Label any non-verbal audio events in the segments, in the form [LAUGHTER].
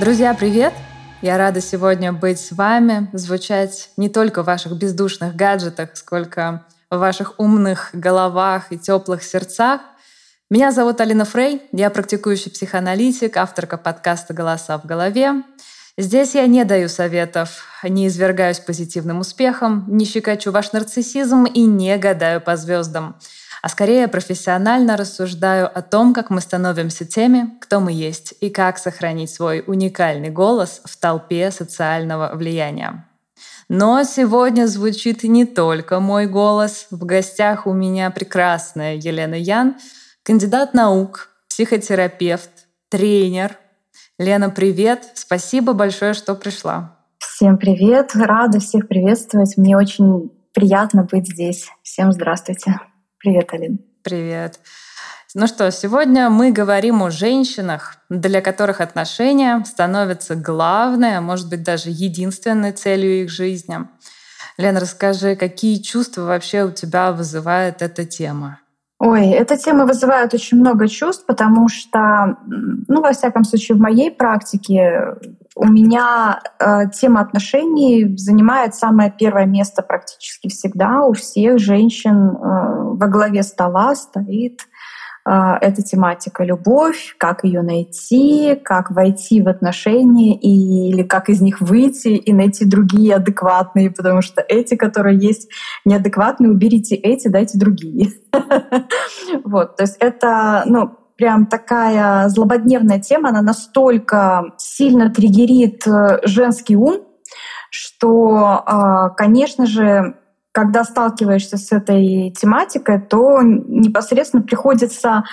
Друзья, привет! Я рада сегодня быть с вами, звучать не только в ваших бездушных гаджетах, сколько в ваших умных головах и теплых сердцах. Меня зовут Алина Фрей, я практикующий психоаналитик, авторка подкаста «Голоса в голове». Здесь я не даю советов, не извергаюсь позитивным успехом, не щекочу ваш нарциссизм и не гадаю по звездам, а скорее профессионально рассуждаю о том, как мы становимся теми, кто мы есть, и как сохранить свой уникальный голос в толпе социального влияния. Но сегодня звучит не только мой голос. В гостях у меня прекрасная Елена Ян, кандидат наук, психотерапевт, тренер. Лена, привет! Спасибо большое, что пришла. Всем привет! Рада всех приветствовать. Мне очень приятно быть здесь. Всем здравствуйте. Привет, Алин. Привет. Ну что, сегодня мы говорим о женщинах, для которых отношения становятся главной, а может быть даже единственной целью их жизни. Лена, расскажи, какие чувства вообще у тебя вызывает эта тема? Ой, эта тема вызывает очень много чувств, потому что, ну, во всяком случае, в моей практике у меня э, тема отношений занимает самое первое место практически всегда. У всех женщин э, во главе стола стоит а, эта тематика любовь, как ее найти, как войти в отношения и, или как из них выйти и найти другие адекватные, потому что эти, которые есть неадекватные, уберите эти, дайте другие. [LAUGHS] Вот, то есть это, ну, прям такая злободневная тема, она настолько сильно триггерит э, женский ум, что, а, конечно же, когда сталкиваешься с этой тематикой, то непосредственно приходится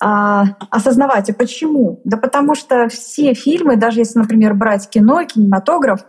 а, осознавать, а почему? Да потому что все фильмы, даже если, например, брать кино, кинематограф,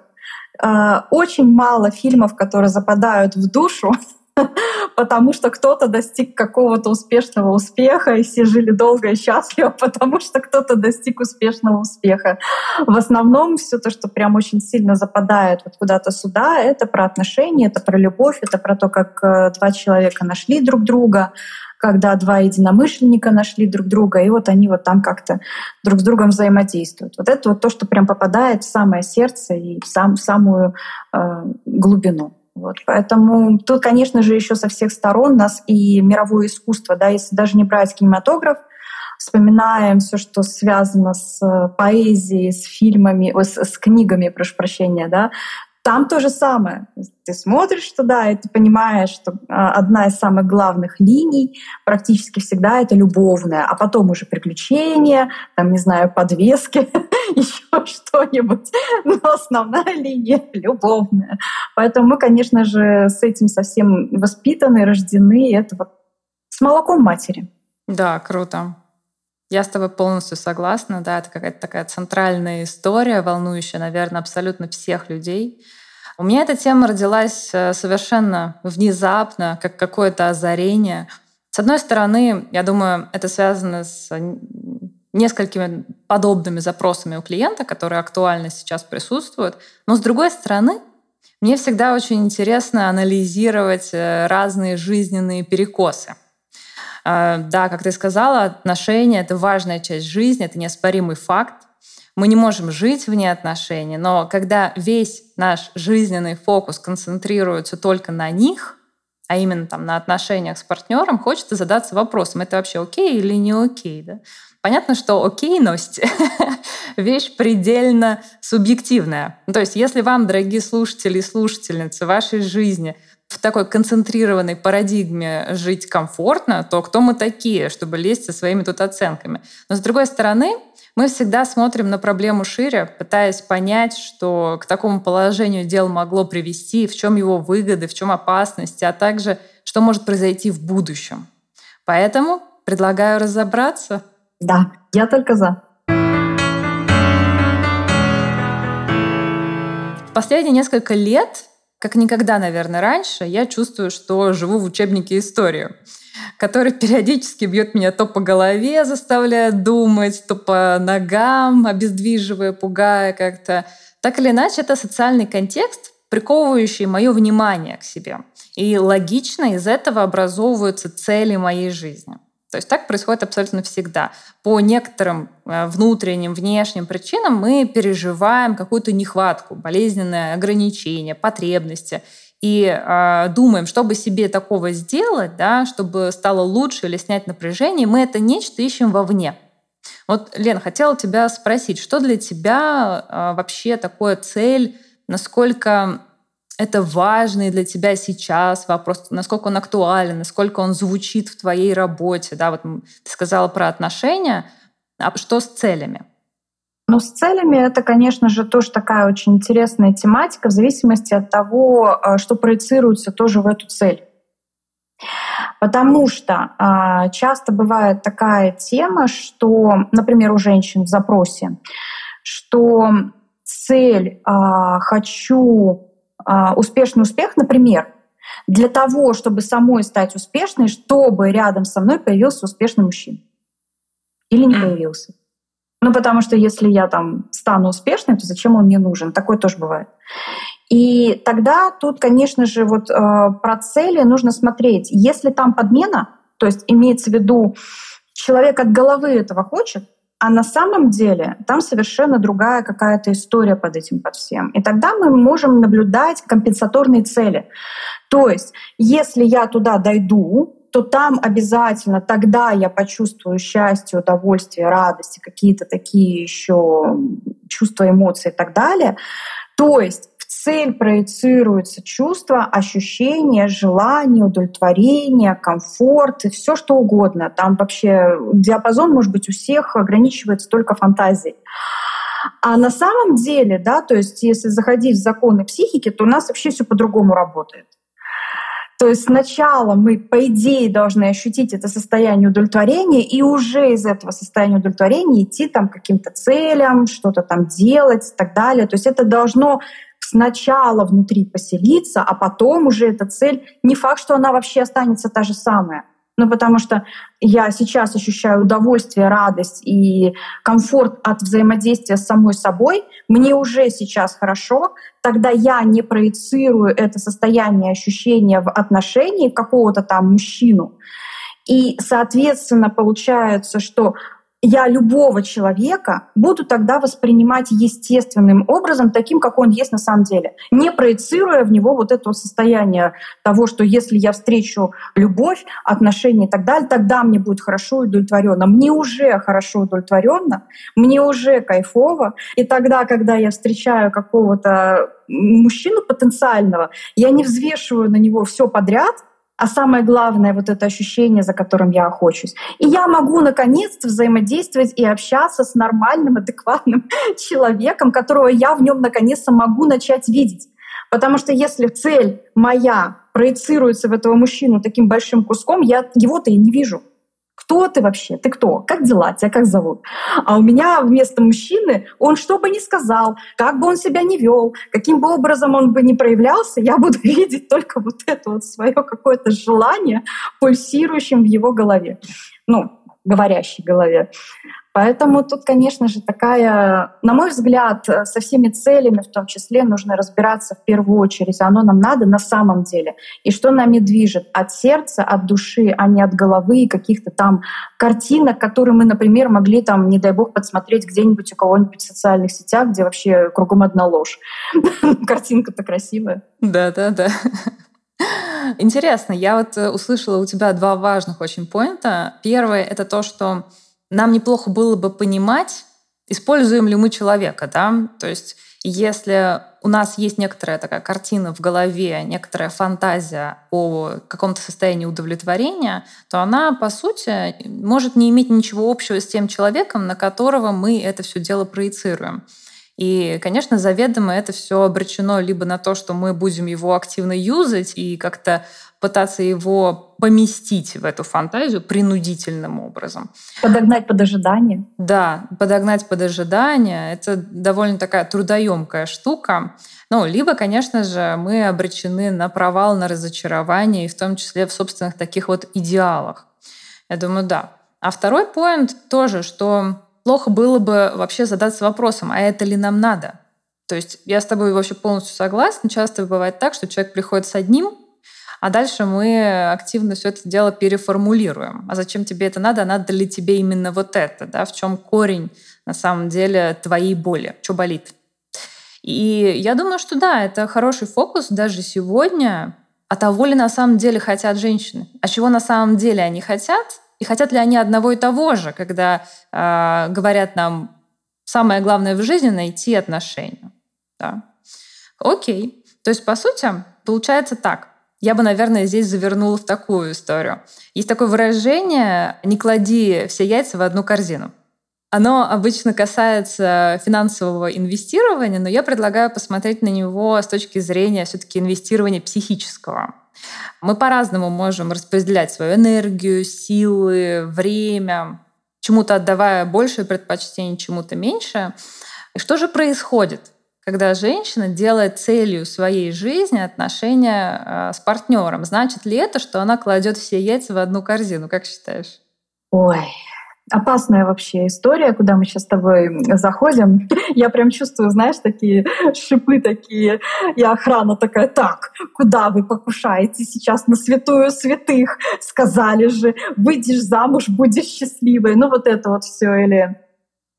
а, очень мало фильмов, которые западают в душу, [LAUGHS] [LAUGHS] потому что кто-то достиг какого-то успешного успеха, и все жили долго и счастливо, [LAUGHS] потому что кто-то достиг успешного успеха. В основном все то, что прям очень сильно западает вот куда-то сюда, это про отношения, это про любовь, это про то, как э, два человека нашли друг друга, когда два единомышленника нашли друг друга, и вот они вот там как-то друг с другом взаимодействуют. Вот это вот то, что прям попадает в самое сердце и в, сам, в самую э, глубину. Вот, поэтому тут, конечно же, еще со всех сторон нас и мировое искусство, да, если даже не брать кинематограф, вспоминаем все, что связано с э, поэзией, с фильмами, с, с книгами, прошу прощения, да, там то же самое. Ты смотришь туда, и ты понимаешь, что а, одна из самых главных линий практически всегда это любовная, а потом уже приключения, там, не знаю, подвески, [LAUGHS] еще что-нибудь. Но основная линия любовная. Поэтому мы, конечно же, с этим совсем воспитаны, рождены. Это вот с молоком матери. Да, круто. Я с тобой полностью согласна, да, это какая-то такая центральная история, волнующая, наверное, абсолютно всех людей. У меня эта тема родилась э, совершенно внезапно, как какое-то озарение. С одной стороны, я думаю, это связано с несколькими подобными запросами у клиента, которые актуально сейчас присутствуют. Но с другой стороны, мне всегда очень интересно анализировать э, разные жизненные перекосы. А, да, как ты сказала, отношения — это важная часть жизни, это неоспоримый факт. Мы не можем жить вне отношений, но когда весь наш жизненный фокус концентрируется только на них, а именно там на отношениях с партнером, хочется задаться вопросом, это вообще окей или не окей. Да? Понятно, что окейность — вещь предельно субъективная. Ну, то есть если вам, дорогие слушатели и слушательницы, в вашей жизни — в такой концентрированной парадигме жить комфортно, то кто мы такие, чтобы лезть со своими тут оценками? Но с другой стороны, мы всегда смотрим на проблему шире, пытаясь понять, что к такому положению дел могло привести, в чем его выгоды, в чем опасности, а также что может произойти в будущем. Поэтому предлагаю разобраться. Да, я только за. В последние несколько лет как никогда, наверное, раньше, я чувствую, что живу в учебнике истории, который периодически бьет меня то по голове, заставляя думать, то по ногам, обездвиживая, пугая как-то. Так или иначе, это социальный контекст, приковывающий мое внимание к себе. И логично из этого образовываются цели моей жизни. То есть так происходит абсолютно всегда. По некоторым э, внутренним, внешним причинам мы переживаем какую-то нехватку, болезненное ограничение, потребности. И э, думаем, чтобы себе такого сделать, да, чтобы стало лучше или снять напряжение, мы это нечто ищем вовне. Вот, Лен, хотела тебя спросить, что для тебя э, вообще такое цель, насколько это важный для тебя сейчас вопрос, насколько он актуален, насколько он звучит в твоей работе. Да, вот ты сказала про отношения, а что с целями? Ну, с целями это, конечно же, тоже такая очень интересная тематика в зависимости от того, э, что проецируется тоже в эту цель. Потому что э, часто бывает такая тема, что, например, у женщин в запросе, что цель э, «хочу а, успешный успех, например, для того, чтобы самой стать успешной, чтобы рядом со мной появился успешный мужчина. Или не появился. Ну, потому что если я там стану успешной, то зачем он мне нужен? Такое тоже бывает. И тогда тут, конечно же, вот э, про цели нужно смотреть. Если там подмена, то есть имеется в виду, человек от головы этого хочет, а на самом деле там совершенно другая какая-то история под этим, под всем. И тогда мы можем наблюдать компенсаторные цели. То есть, если я туда дойду, то там обязательно тогда я почувствую счастье, удовольствие, радость, какие-то такие еще чувства, эмоции и так далее. То есть цель проецируется чувство, ощущение, желание, удовлетворение, комфорт и все что угодно. Там вообще диапазон, может быть, у всех ограничивается только фантазией. А на самом деле, да, то есть если заходить в законы психики, то у нас вообще все по-другому работает. То есть сначала мы, по идее, должны ощутить это состояние удовлетворения и уже из этого состояния удовлетворения идти там к каким-то целям, что-то там делать и так далее. То есть это должно сначала внутри поселиться, а потом уже эта цель, не факт, что она вообще останется та же самая. Ну, потому что я сейчас ощущаю удовольствие, радость и комфорт от взаимодействия с самой собой. Мне уже сейчас хорошо. Тогда я не проецирую это состояние ощущения в отношении какого-то там мужчину. И, соответственно, получается, что я любого человека буду тогда воспринимать естественным образом, таким, как он есть на самом деле, не проецируя в него вот это состояние того, что если я встречу любовь, отношения и так далее, тогда мне будет хорошо и удовлетворенно. Мне уже хорошо и удовлетворенно, мне уже кайфово. И тогда, когда я встречаю какого-то мужчину потенциального, я не взвешиваю на него все подряд, а самое главное вот это ощущение, за которым я охочусь. И я могу наконец-то взаимодействовать и общаться с нормальным, адекватным [LAUGHS] человеком, которого я в нем наконец-то могу начать видеть. Потому что если цель моя проецируется в этого мужчину таким большим куском, я его-то и не вижу кто ты вообще, ты кто, как дела, тебя как зовут. А у меня вместо мужчины, он что бы ни сказал, как бы он себя не вел, каким бы образом он бы не проявлялся, я буду [LAUGHS] видеть только вот это вот свое какое-то желание, пульсирующим в его голове. Ну, говорящей голове. Поэтому тут, конечно же, такая, на мой взгляд, со всеми целями в том числе нужно разбираться в первую очередь, оно нам надо на самом деле. И что нами движет от сердца, от души, а не от головы и каких-то там картинок, которые мы, например, могли там, не дай бог, подсмотреть где-нибудь у кого-нибудь в социальных сетях, где вообще кругом одна ложь. [LAUGHS] Картинка-то красивая. Да-да-да. Интересно, я вот э, услышала у тебя два важных очень поинта. Первое — это то, что нам неплохо было бы понимать, используем ли мы человека, да, то есть если у нас есть некоторая такая картина в голове, некоторая фантазия о каком-то состоянии удовлетворения, то она, по сути, может не иметь ничего общего с тем человеком, на которого мы это все дело проецируем. И, конечно, заведомо это все обречено либо на то, что мы будем его активно юзать и как-то пытаться его поместить в эту фантазию принудительным образом. Подогнать под ожидание. Да, подогнать под ожидание. Это довольно такая трудоемкая штука. Ну, либо, конечно же, мы обречены на провал, на разочарование, и в том числе в собственных таких вот идеалах. Я думаю, да. А второй поинт тоже, что плохо было бы вообще задаться вопросом, а это ли нам надо? То есть я с тобой вообще полностью согласна. Часто бывает так, что человек приходит с одним, а дальше мы активно все это дело переформулируем. А зачем тебе это надо? А надо ли тебе именно вот это? Да? В чем корень на самом деле твоей боли? Что болит? И я думаю, что да, это хороший фокус даже сегодня. А того ли на самом деле хотят женщины? А чего на самом деле они хотят? И хотят ли они одного и того же, когда э, говорят нам, самое главное в жизни — найти отношения. Да. Окей. То есть, по сути, получается так. Я бы, наверное, здесь завернула в такую историю. Есть такое выражение «не клади все яйца в одну корзину». Оно обычно касается финансового инвестирования, но я предлагаю посмотреть на него с точки зрения все-таки инвестирования психического. Мы по-разному можем распределять свою энергию, силы, время, чему-то отдавая больше предпочтений, чему-то меньше. И что же происходит? Когда женщина делает целью своей жизни отношения э, с партнером. Значит ли это, что она кладет все яйца в одну корзину? Как считаешь? Ой, опасная вообще история, куда мы сейчас с тобой заходим. [LAUGHS] Я прям чувствую, знаешь, такие шипы такие, и охрана такая, так, куда вы покушаете сейчас на святую святых? Сказали же, выйдешь замуж, будешь счастливой. Ну вот это вот все или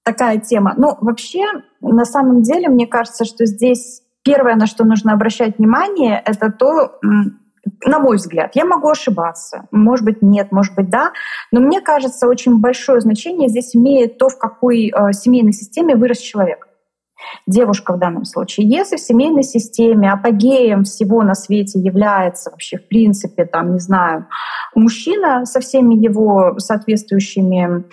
такая тема. Ну вообще, на самом деле, мне кажется, что здесь первое, на что нужно обращать внимание, это то, на мой взгляд, я могу ошибаться, может быть нет, может быть да, но мне кажется, очень большое значение здесь имеет то, в какой э, семейной системе вырос человек. Девушка в данном случае. Если в семейной системе апогеем всего на свете является вообще в принципе, там, не знаю, мужчина со всеми его соответствующими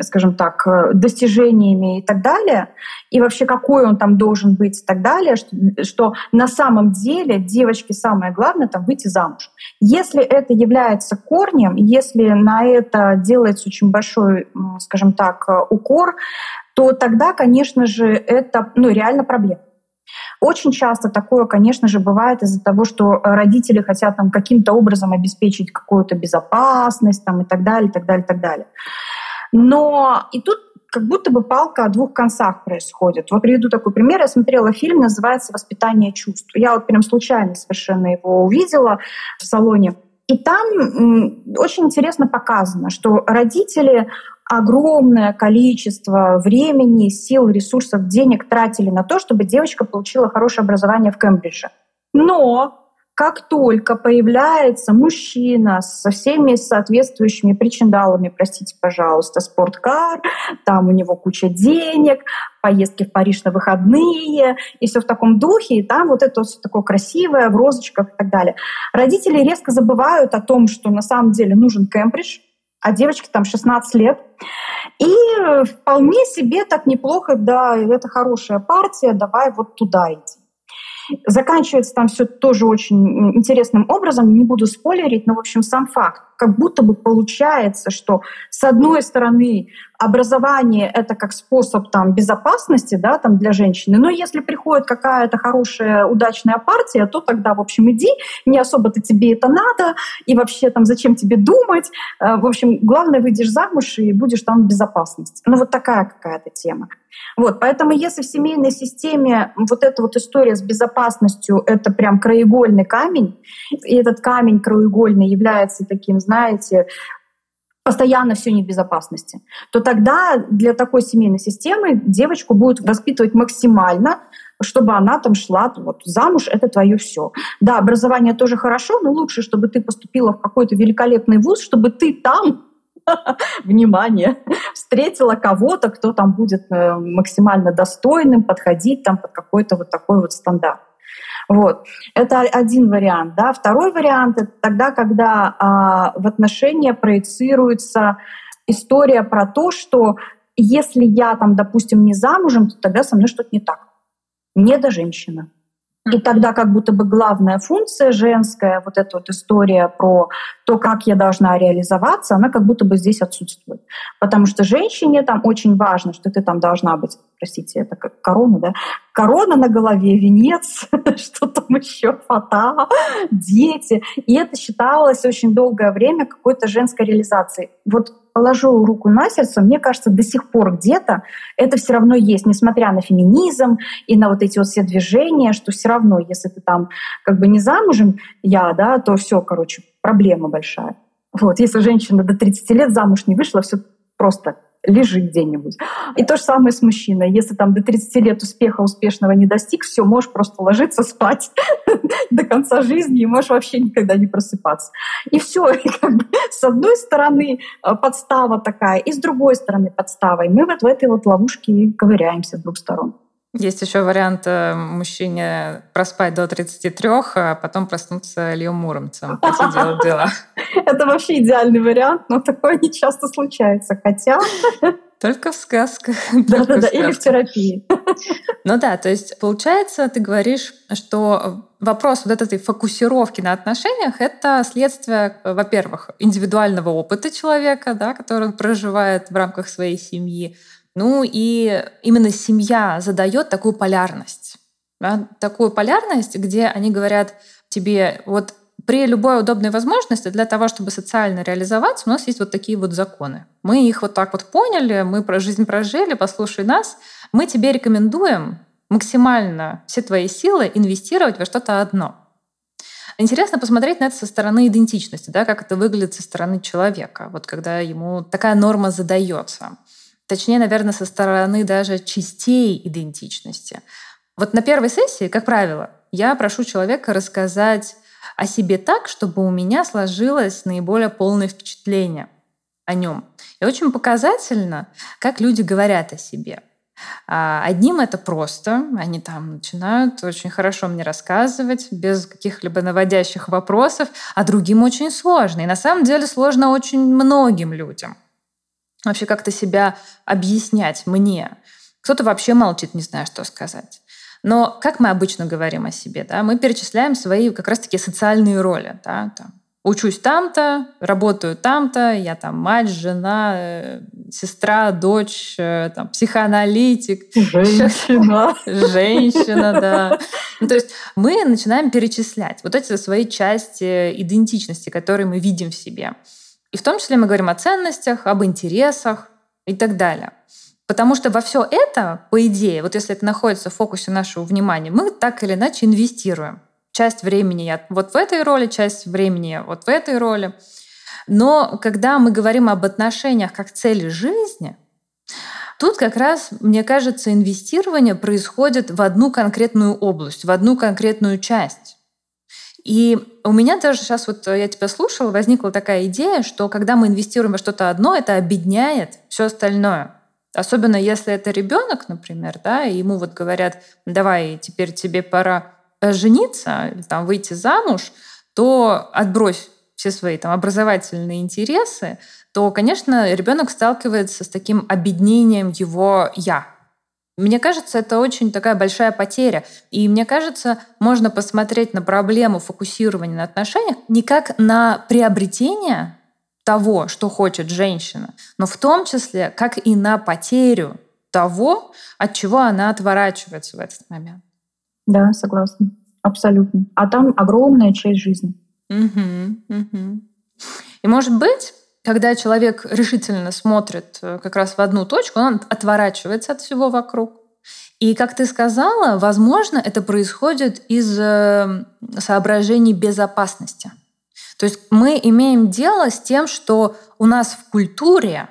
скажем так, достижениями и так далее, и вообще какой он там должен быть и так далее, что, что на самом деле девочке самое главное там выйти замуж. Если это является корнем, если на это делается очень большой, скажем так, укор, то тогда, конечно же, это ну, реально проблема. Очень часто такое, конечно же, бывает из-за того, что родители хотят там каким-то образом обеспечить какую-то безопасность там, и так далее, и так далее, и так далее. Но и тут как будто бы палка о двух концах происходит. Вот приведу такой пример. Я смотрела фильм, называется «Воспитание чувств». Я вот прям случайно совершенно его увидела в салоне. И там очень интересно показано, что родители огромное количество времени, сил, ресурсов, денег тратили на то, чтобы девочка получила хорошее образование в Кембридже. Но как только появляется мужчина со всеми соответствующими причиндалами, простите, пожалуйста, спорткар, там у него куча денег, поездки в Париж на выходные, и все в таком духе, и там вот это все такое красивое, в розочках и так далее. Родители резко забывают о том, что на самом деле нужен Кембридж, а девочке там 16 лет. И вполне себе так неплохо, да, это хорошая партия, давай вот туда иди. Заканчивается там все тоже очень интересным образом, не буду спойлерить, но, в общем, сам факт. Как будто бы получается, что с одной стороны образование — это как способ там, безопасности да, там, для женщины, но если приходит какая-то хорошая, удачная партия, то тогда, в общем, иди, не особо-то тебе это надо, и вообще там зачем тебе думать. Э, в общем, главное, выйдешь замуж и будешь там в безопасности. Ну вот такая какая-то тема. Вот, поэтому если в семейной системе вот эта вот история с безопасностью — это прям краеугольный камень, и этот камень краеугольный является таким, знаете, постоянно все не в безопасности, то тогда для такой семейной системы девочку будут воспитывать максимально, чтобы она там шла вот замуж, это твое все. Да, образование тоже хорошо, но лучше, чтобы ты поступила в какой-то великолепный вуз, чтобы ты там [LAUGHS] внимание, встретила кого-то, кто там будет э, максимально достойным, подходить там под какой-то вот такой вот стандарт. Вот. Это один вариант. Да. Второй вариант — это тогда, когда а, в отношения проецируется история про то, что если я там, допустим, не замужем, то тогда со мной что-то не так. Не до женщина. И тогда как будто бы главная функция женская, вот эта вот история про то, как я должна реализоваться, она как будто бы здесь отсутствует. Потому что женщине там очень важно, что ты там должна быть, простите, это как корона, да? Корона на голове, венец, [LAUGHS] что там еще, фата, дети. И это считалось очень долгое время какой-то женской реализацией. Вот положу руку на сердце, мне кажется, до сих пор где-то это все равно есть, несмотря на феминизм и на вот эти вот все движения, что все равно, если ты там как бы не замужем, я, да, то все, короче, проблема большая. Вот, если женщина до 30 лет замуж не вышла, все просто лежи где-нибудь. И то же самое с мужчиной. Если там до 30 лет успеха успешного не достиг, все, можешь просто ложиться спать [LAUGHS] до конца жизни и можешь вообще никогда не просыпаться. И все. Как бы с одной стороны э, подстава такая, и с другой стороны подстава. И мы вот в этой вот ловушке ковыряемся с двух сторон. Есть еще вариант э, мужчине проспать до 33, а потом проснуться Ильем Муромцем. Делать дела. [LAUGHS] Это вообще идеальный вариант, но такое не часто случается. Хотя... [LAUGHS] Только в сказках. Да-да-да, или в терапии. [LAUGHS] Ну да, то есть получается, ты говоришь, что вопрос вот этой фокусировки на отношениях — это следствие, во-первых, индивидуального опыта человека, да, который он проживает в рамках своей семьи, ну и именно семья задает такую полярность. Да? Такую полярность, где они говорят тебе, вот при любой удобной возможности для того, чтобы социально реализоваться, у нас есть вот такие вот законы. Мы их вот так вот поняли, мы про жизнь прожили, послушай нас. Мы тебе рекомендуем максимально все твои силы инвестировать во что-то одно. Интересно посмотреть на это со стороны идентичности, да, как это выглядит со стороны человека, вот когда ему такая норма задается. Точнее, наверное, со стороны даже частей идентичности. Вот на первой сессии, как правило, я прошу человека рассказать о себе так, чтобы у меня сложилось наиболее полное впечатление о нем. И очень показательно, как люди говорят о себе. А, одним это просто, они там начинают очень хорошо мне рассказывать, без каких-либо наводящих вопросов, а другим очень сложно. И на самом деле сложно очень многим людям – вообще как-то себя объяснять мне. Кто-то вообще молчит, не зная, что сказать. Но как мы обычно говорим о себе, да, мы перечисляем свои как раз-таки социальные роли. Да, там, учусь там-то, работаю там-то, я там мать, жена, э, сестра, дочь, э, там, психоаналитик. [LAUGHS] Женщина. [LAUGHS] Женщина, да. Ну, то есть мы начинаем перечислять вот эти свои части идентичности, которые мы видим в себе. И в том числе мы говорим о ценностях, об интересах и так далее. Потому что во все это, по идее, вот если это находится в фокусе нашего внимания, мы так или иначе инвестируем. Часть времени я вот в этой роли, часть времени вот в этой роли. Но когда мы говорим об отношениях как цели жизни, тут как раз, мне кажется, инвестирование происходит в одну конкретную область, в одну конкретную часть. И у меня даже сейчас вот э, я тебя слушала, возникла такая идея, что когда мы инвестируем во что-то одно, это объединяет все остальное. Особенно если это ребенок, например, да, и ему вот говорят, давай, теперь тебе пора э, жениться или там выйти замуж, то отбрось все свои там образовательные интересы, то, конечно, ребенок сталкивается с таким объединением его я, мне кажется, это очень такая большая потеря. И мне кажется, можно посмотреть на проблему фокусирования на отношениях не как на приобретение того, что хочет женщина, но в том числе как и на потерю того, от чего она отворачивается в этот момент. Да, согласна. Абсолютно. А там огромная часть жизни. Угу, угу. И может быть, когда человек решительно смотрит э, как раз в одну точку, он отворачивается от всего вокруг. И, как ты сказала, возможно, это происходит из э, соображений безопасности. То есть мы имеем дело с тем, что у нас в культуре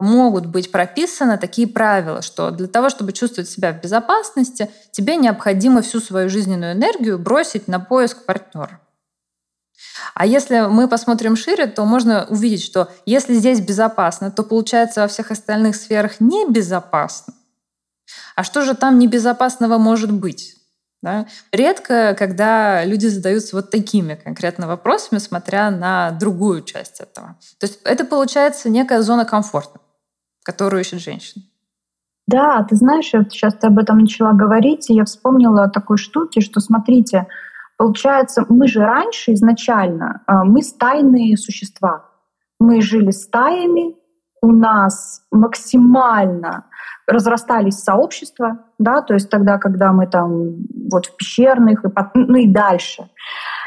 могут быть прописаны такие правила, что для того, чтобы чувствовать себя в безопасности, тебе необходимо всю свою жизненную энергию бросить на поиск партнера. А если мы посмотрим шире, то можно увидеть, что если здесь безопасно, то получается во всех остальных сферах небезопасно. А что же там небезопасного может быть? Да? Редко, когда люди задаются вот такими конкретно вопросами, смотря на другую часть этого. То есть это получается некая зона комфорта, которую ищет женщина. Да, ты знаешь, вот сейчас ты об этом начала говорить, и я вспомнила о такой штуке, что смотрите, получается, мы же раньше изначально, а, мы стайные существа. Мы жили стаями, у нас максимально разрастались сообщества, да, то есть тогда, когда мы там вот в пещерных, и, ну и дальше.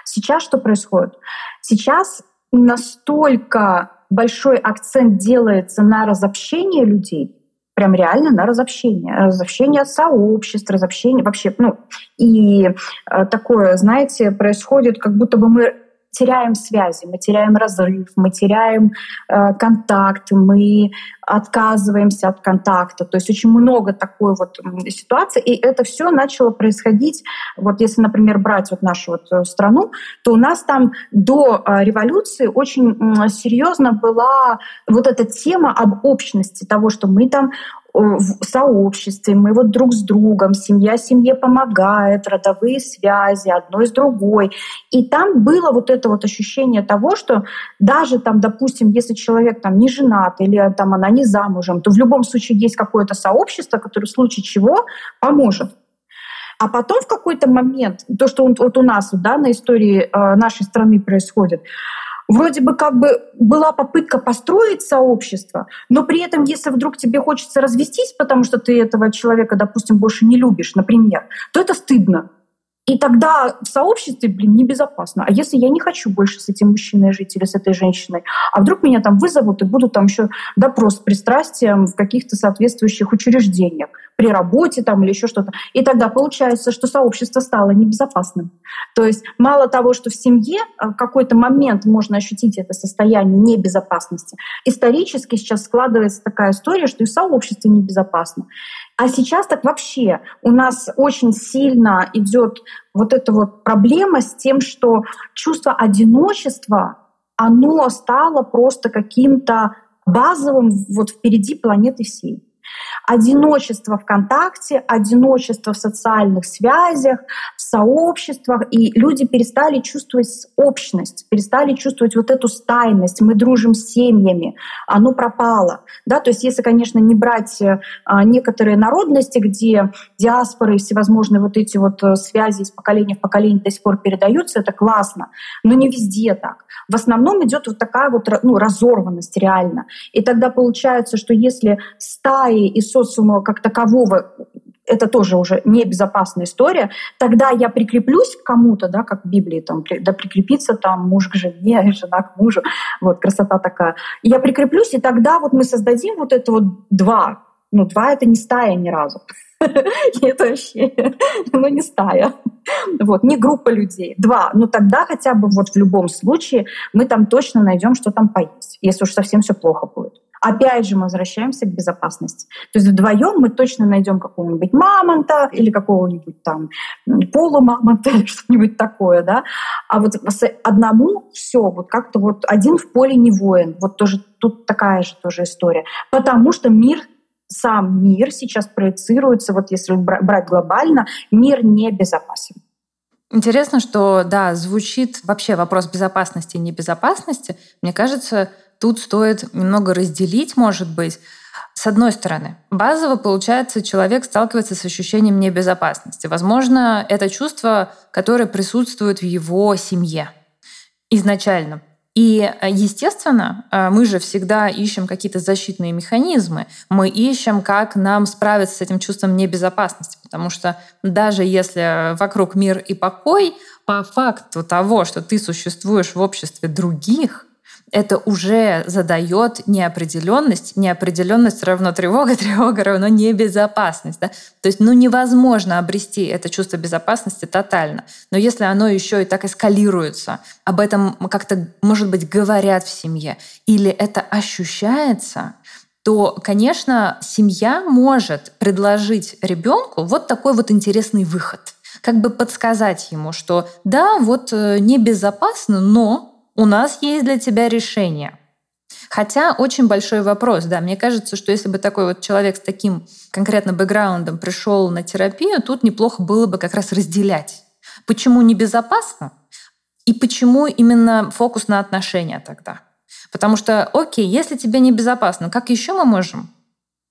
Сейчас что происходит? Сейчас настолько большой акцент делается на разобщение людей, прям реально на разобщение. Разобщение сообществ, разобщение вообще, ну, и э, такое, знаете, происходит, как будто бы мы теряем связи, мы теряем разрыв, мы теряем э, контакт, мы отказываемся от контакта. То есть очень много такой вот ситуации, и это все начало происходить. Вот если, например, брать вот нашу вот э, страну, то у нас там до э, революции очень серьезно была вот эта тема об общности того, что мы там в сообществе, мы вот друг с другом, семья семье помогает, родовые связи одной с другой. И там было вот это вот ощущение того, что даже там, допустим, если человек там не женат или там она не замужем, то в любом случае есть какое-то сообщество, которое в случае чего поможет. А потом в какой-то момент, то, что вот у нас да, на истории э, нашей страны происходит, вроде бы как бы была попытка построить сообщество, но при этом, если вдруг тебе хочется развестись, потому что ты этого человека, допустим, больше не любишь, например, то это стыдно. И тогда в сообществе, блин, небезопасно. А если я не хочу больше с этим мужчиной жить или с этой женщиной, а вдруг меня там вызовут и будут там еще допрос с пристрастием в каких-то соответствующих учреждениях, при работе там или еще что-то. И тогда получается, что сообщество стало небезопасным. То есть мало того, что в семье э, в какой-то момент можно ощутить это состояние небезопасности, исторически сейчас складывается такая история, что и в сообществе небезопасно. А сейчас так вообще у нас очень сильно идет вот эта вот проблема с тем, что чувство одиночества, оно стало просто каким-то базовым вот впереди планеты всей одиночество ВКонтакте, одиночество в социальных связях, в сообществах, и люди перестали чувствовать общность, перестали чувствовать вот эту стайность, мы дружим с семьями, оно пропало. Да? То есть если, конечно, не брать а, некоторые народности, где диаспоры и всевозможные вот эти вот э, связи из поколения в поколение до сих пор передаются, это классно, но не везде так. В основном идет вот такая вот ну, разорванность реально. И тогда получается, что если стаи и социума как такового это тоже уже небезопасная история, тогда я прикреплюсь к кому-то, да, как в Библии, там, да, прикрепиться там муж к жене, [LAUGHS] жена к мужу, вот, красота такая. Я прикреплюсь, и тогда вот мы создадим вот это вот два, ну, два — это не стая ни разу. [LAUGHS] Это вообще, [LAUGHS] ну, не стая. Вот, не группа людей. Два. Ну, тогда хотя бы вот в любом случае мы там точно найдем, что там поесть, если уж совсем все плохо будет. Опять же, мы возвращаемся к безопасности. То есть вдвоем мы точно найдем какого-нибудь мамонта или какого-нибудь там полумамонта или что-нибудь такое, да. А вот одному все, вот как-то вот один в поле не воин. Вот тоже тут такая же тоже история. Потому что мир сам мир сейчас проецируется, вот если брать глобально, мир не безопасен. Интересно, что, да, звучит вообще вопрос безопасности и небезопасности. Мне кажется, тут стоит немного разделить, может быть. С одной стороны, базово, получается, человек сталкивается с ощущением небезопасности. Возможно, это чувство, которое присутствует в его семье изначально. И, естественно, мы же всегда ищем какие-то защитные механизмы. Мы ищем, как нам справиться с этим чувством небезопасности. Потому что даже если вокруг мир и покой, по факту того, что ты существуешь в обществе других, это уже задает неопределенность. Неопределенность равно тревога, [LAUGHS] тревога равно небезопасность. Да? То есть ну, невозможно обрести это чувство безопасности тотально. Но если оно еще и так эскалируется, об этом как-то, может быть, говорят в семье, или это ощущается, то, конечно, семья может предложить ребенку вот такой вот интересный выход. Как бы подсказать ему, что да, вот э, небезопасно, но у нас есть для тебя решение. Хотя очень большой вопрос, да, мне кажется, что если бы такой вот человек с таким конкретно бэкграундом пришел на терапию, тут неплохо было бы как раз разделять. Почему небезопасно и почему именно фокус на отношения тогда? Потому что, окей, если тебе небезопасно, как еще мы можем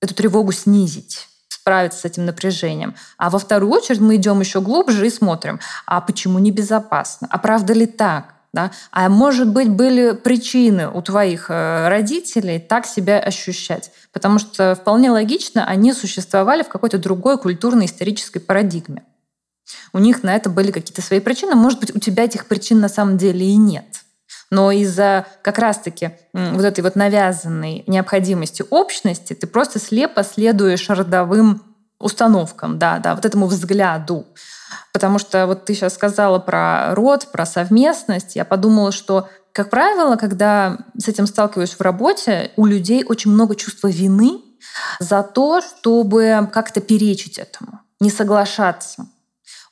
эту тревогу снизить? справиться с этим напряжением. А во вторую очередь мы идем еще глубже и смотрим, а почему небезопасно? А правда ли так? Да? А может быть, были причины у твоих э, родителей так себя ощущать? Потому что вполне логично, они существовали в какой-то другой культурно-исторической парадигме. У них на это были какие-то свои причины. Может быть, у тебя этих причин на самом деле и нет. Но из-за как раз-таки вот этой вот навязанной необходимости общности ты просто слепо следуешь родовым установкам, да, да, вот этому взгляду. Потому что вот ты сейчас сказала про род, про совместность. Я подумала, что, как правило, когда с этим сталкиваюсь в работе, у людей очень много чувства вины за то, чтобы как-то перечить этому, не соглашаться.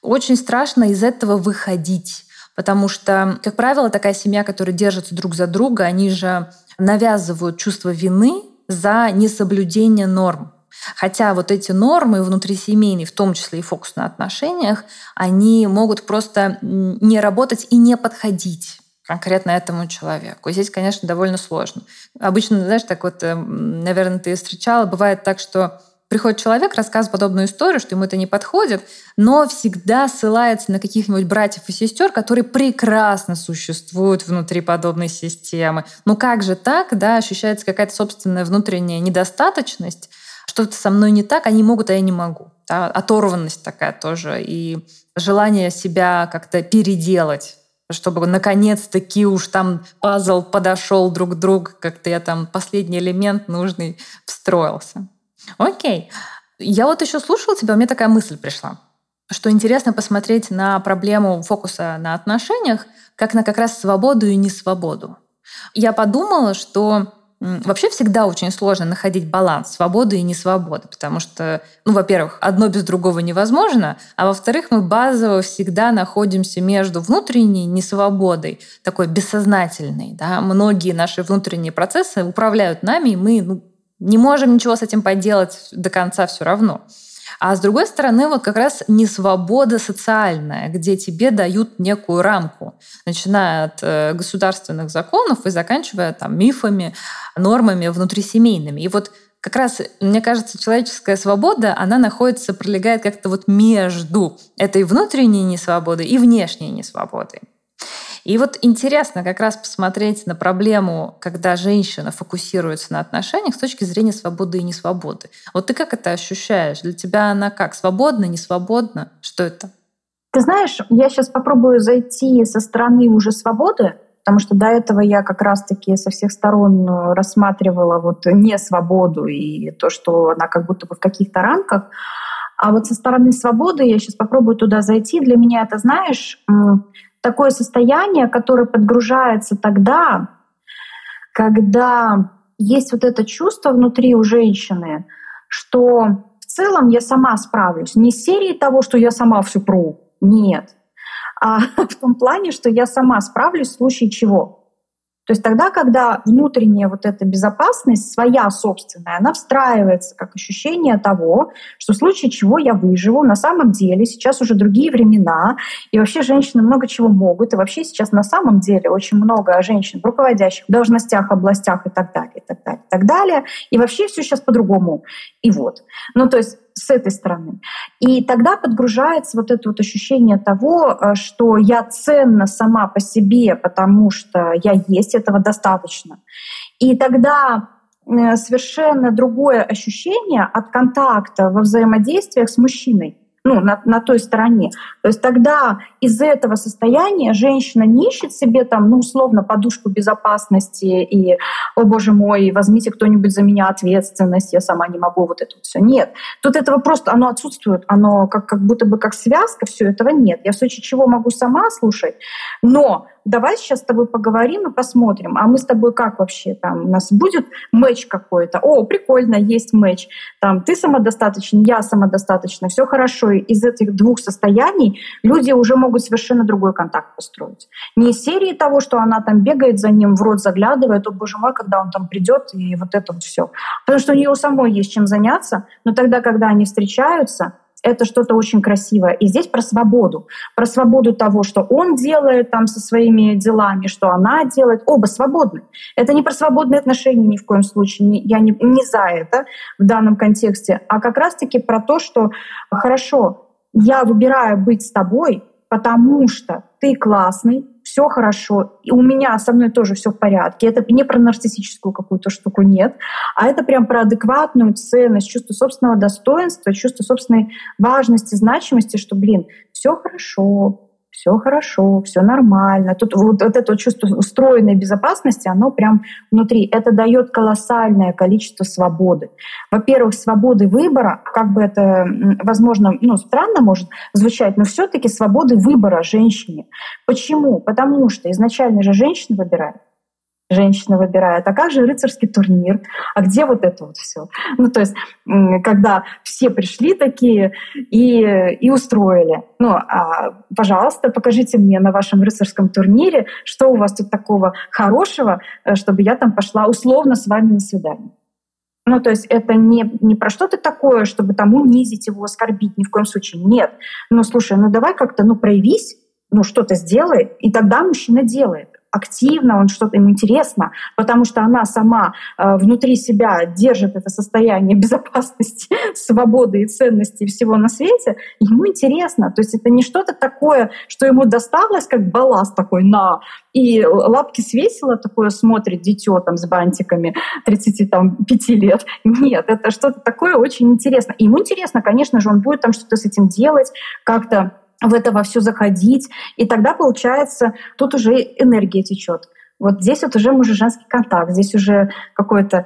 Очень страшно из этого выходить. Потому что, как правило, такая семья, которая держится друг за друга, они же навязывают чувство вины за несоблюдение норм. Хотя вот эти нормы внутрисемейные, в том числе и фокус на отношениях, они могут просто не работать и не подходить конкретно этому человеку. И здесь, конечно, довольно сложно. Обычно, знаешь, так вот, э, наверное, ты встречала, бывает так, что приходит человек, рассказывает подобную историю, что ему это не подходит, но всегда ссылается на каких-нибудь братьев и сестер, которые прекрасно существуют внутри подобной системы. Ну как же так, да, ощущается какая-то собственная внутренняя недостаточность, что-то со мной не так, они могут, а я не могу. Да? Оторванность такая тоже и желание себя как-то переделать чтобы наконец-таки уж там пазл подошел друг к другу, как-то я там последний элемент нужный встроился. Окей. Я вот еще слушала тебя, у меня такая мысль пришла, что интересно посмотреть на проблему фокуса на отношениях, как на как раз свободу и несвободу. Я подумала, что Вообще всегда очень сложно находить баланс свободы и несвободы, потому что, ну, во-первых, одно без другого невозможно, а во-вторых, мы базово всегда находимся между внутренней несвободой, такой бессознательной. Да? Многие наши внутренние процессы управляют нами, и мы ну, не можем ничего с этим поделать до конца все равно. А с другой стороны, вот как раз не свобода социальная, где тебе дают некую рамку, начиная от э, государственных законов и заканчивая там мифами, нормами внутрисемейными. И вот как раз, мне кажется, человеческая свобода, она находится, пролегает как-то вот между этой внутренней несвободой и внешней несвободой. И вот интересно как раз посмотреть на проблему, когда женщина фокусируется на отношениях с точки зрения свободы и несвободы. Вот ты как это ощущаешь? Для тебя она как? Свободна, не свободна? Что это? Ты знаешь, я сейчас попробую зайти со стороны уже свободы, потому что до этого я как раз-таки со всех сторон э, рассматривала вот не свободу и то, что она как будто бы в каких-то рамках. А вот со стороны свободы я сейчас попробую туда зайти. Для меня это, знаешь, такое состояние, которое подгружается тогда, когда есть вот это чувство внутри у женщины, что в целом я сама справлюсь. Не серии того, что я сама все пру, нет, а [LAUGHS] в том плане, что я сама справлюсь в случае чего. То есть тогда, когда внутренняя вот эта безопасность, своя собственная, она встраивается как ощущение того, что в случае чего я выживу, на самом деле сейчас уже другие времена, и вообще женщины много чего могут, и вообще сейчас на самом деле очень много женщин в руководящих должностях, областях и так далее, и так далее, и так далее. И вообще все сейчас по-другому. И вот. Ну, то есть с этой стороны. И тогда подгружается вот это вот ощущение того, э, что я ценна сама по себе, потому что я есть, этого достаточно. И тогда э, совершенно другое ощущение от контакта во взаимодействиях с мужчиной ну, на, на той стороне. То есть тогда из этого состояния женщина не ищет себе там, ну, условно, подушку безопасности и, о боже мой, возьмите кто-нибудь за меня ответственность, я сама не могу вот это все. Нет. Тут этого просто, оно отсутствует, оно как, как будто бы как связка, все этого нет. Я в случае чего могу сама слушать, но давай сейчас с тобой поговорим и посмотрим, а мы с тобой как вообще там, у нас будет матч какой-то, о, прикольно, есть матч, там, ты самодостаточен, я самодостаточна, все хорошо, и из этих двух состояний люди уже могут совершенно другой контакт построить. Не из серии того, что она там бегает за ним, в рот заглядывает, о боже мой, когда он там придет, и вот это вот все. Потому что у нее самой есть чем заняться, но тогда, когда они встречаются, это что-то очень красивое. И здесь про свободу. Про свободу того, что он делает там со своими делами, что она делает. Оба свободны. Это не про свободные отношения ни в коем случае. Я не, не за это в данном контексте, а как раз-таки про то, что хорошо, я выбираю быть с тобой, потому что ты классный, все хорошо, и у меня со мной тоже все в порядке. Это не про нарциссическую какую-то штуку, нет, а это прям про адекватную ценность, чувство собственного достоинства, чувство собственной важности, значимости, что, блин, все хорошо, все хорошо, все нормально. Тут вот, вот это чувство устроенной безопасности, оно прям внутри. Это дает колоссальное количество свободы. Во-первых, свободы выбора, как бы это, возможно, ну, странно может звучать, но все-таки свободы выбора женщине. Почему? Потому что изначально же женщина выбирает женщина выбирает, а как же рыцарский турнир, а где вот это вот все? Ну, то есть, когда все пришли такие и, и устроили. Ну, а, пожалуйста, покажите мне на вашем рыцарском турнире, что у вас тут такого хорошего, э, чтобы я там пошла условно с вами на свидание. Ну, то есть это не, не про что-то такое, чтобы там унизить его, оскорбить, ни в коем случае. Нет. Ну, слушай, ну давай как-то, ну, проявись, ну, что-то сделай, и тогда мужчина делает активно, он что-то ему интересно, потому что она сама э, внутри себя держит это состояние [LAUGHS] безопасности, свободы и ценности всего на свете, ему интересно. То есть это не что-то такое, что ему досталось, как балласт такой на, и лапки свесила, такое смотрит дитё там с бантиками 35 лет. Нет, это что-то такое очень интересно. Ему интересно, конечно же, он будет там что-то с этим делать, как-то в это во все заходить. И тогда, получается, тут уже энергия течет. Вот здесь вот уже мужа-женский контакт, здесь уже какое-то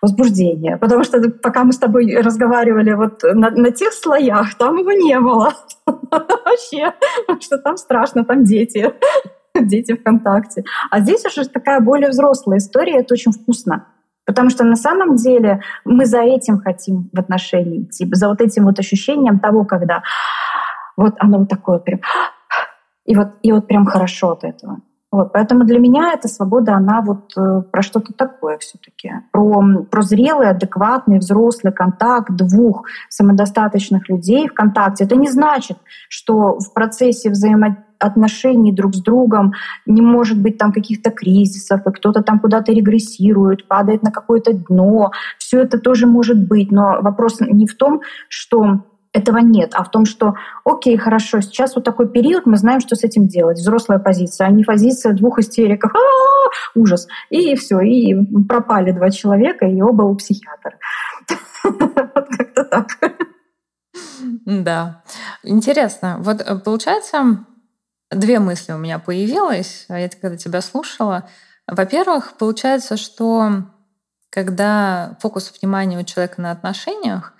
возбуждение. Потому что пока мы с тобой разговаривали вот на, на тех слоях, там его не было. [LAUGHS] Вообще, что там страшно, там дети. [LAUGHS] Дети ВКонтакте. А здесь уже такая более взрослая история, это очень вкусно. Потому что на самом деле мы за этим хотим в отношении идти, за вот этим вот ощущением того, когда вот оно вот такое прям, и вот, и вот прям хорошо от этого. Вот, поэтому для меня эта свобода, она вот э, про что-то такое все-таки. Про, про зрелый, адекватный, взрослый контакт двух самодостаточных людей в контакте. Это не значит, что в процессе взаимоотношений друг с другом не может быть там каких-то кризисов, и кто-то там куда-то регрессирует, падает на какое-то дно. Все это тоже может быть. Но вопрос не в том, что этого нет, а в том, что, окей, хорошо, сейчас вот такой период, мы знаем, что с этим делать. Взрослая позиция, а не позиция двух истериков. А-а-а, ужас. И все, и пропали два человека, и оба у психиатра. [LAUGHS] Вот как-то так. Да. Интересно. Вот э, получается, две мысли у меня появилось, а я когда тебя слушала. Во-первых, получается, что когда фокус внимания у человека на отношениях,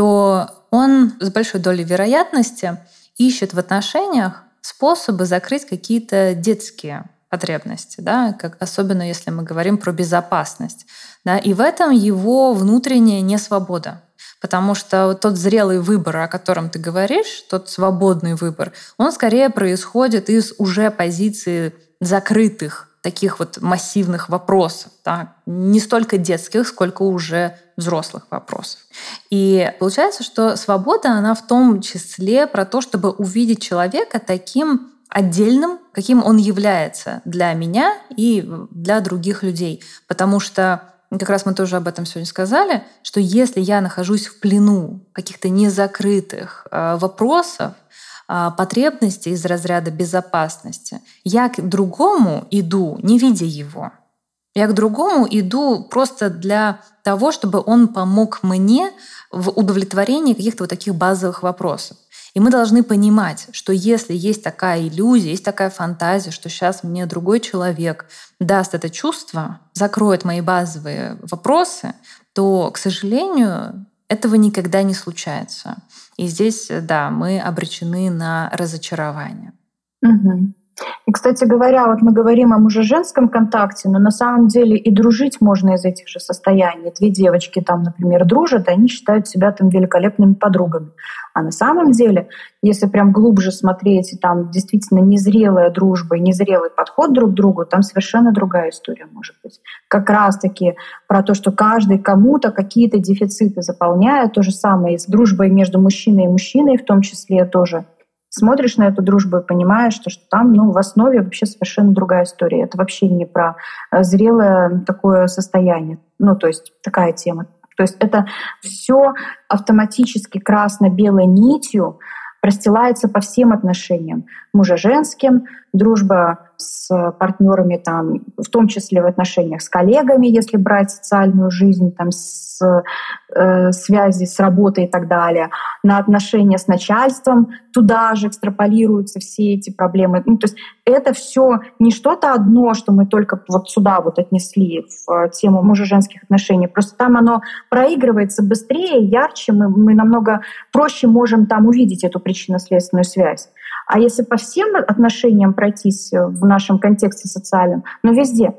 то он с большой долей вероятности ищет в отношениях способы закрыть какие-то детские потребности, да, как, особенно если мы говорим про безопасность. Да, и в этом его внутренняя несвобода. Потому что тот зрелый выбор, о котором ты говоришь, тот свободный выбор, он скорее происходит из уже позиции закрытых таких вот массивных вопросов, да, не столько детских, сколько уже взрослых вопросов. И получается, что свобода, она в том числе про то, чтобы увидеть человека таким отдельным, каким он является для меня и для других людей. Потому что как раз мы тоже об этом сегодня сказали, что если я нахожусь в плену каких-то незакрытых э, вопросов, потребности из разряда безопасности. Я к другому иду, не видя его. Я к другому иду просто для того, чтобы он помог мне в удовлетворении каких-то вот таких базовых вопросов. И мы должны понимать, что если есть такая иллюзия, есть такая фантазия, что сейчас мне другой человек даст это чувство, закроет мои базовые вопросы, то, к сожалению, этого никогда не случается. И здесь, да, мы обречены на разочарование. Угу. И, кстати говоря, вот мы говорим о муже-женском контакте, но на самом деле и дружить можно из этих же состояний. Две девочки там, например, дружат, и они считают себя там великолепными подругами. А на самом деле, если прям глубже смотреть, и там действительно незрелая дружба и незрелый подход друг к другу, там совершенно другая история может быть. Как раз-таки про то, что каждый кому-то какие-то дефициты заполняет. То же самое и с дружбой между мужчиной и мужчиной в том числе тоже смотришь на эту дружбу и понимаешь, что, что там ну, в основе вообще совершенно другая история. Это вообще не про э, зрелое такое состояние. Ну, то есть такая тема. То есть это все автоматически красно-белой нитью простилается по всем отношениям. Мужа-женским, дружба с партнерами, там, в том числе в отношениях с коллегами, если брать социальную жизнь, там, с э, связи с работой и так далее, на отношения с начальством, туда же экстраполируются все эти проблемы. Ну, то есть это все не что-то одно, что мы только вот сюда вот отнесли в тему мужа-женских отношений. Просто там оно проигрывается быстрее, ярче, мы, мы намного проще можем там увидеть эту причинно-следственную связь. А если по всем отношениям пройтись в нашем контексте социальном, ну везде,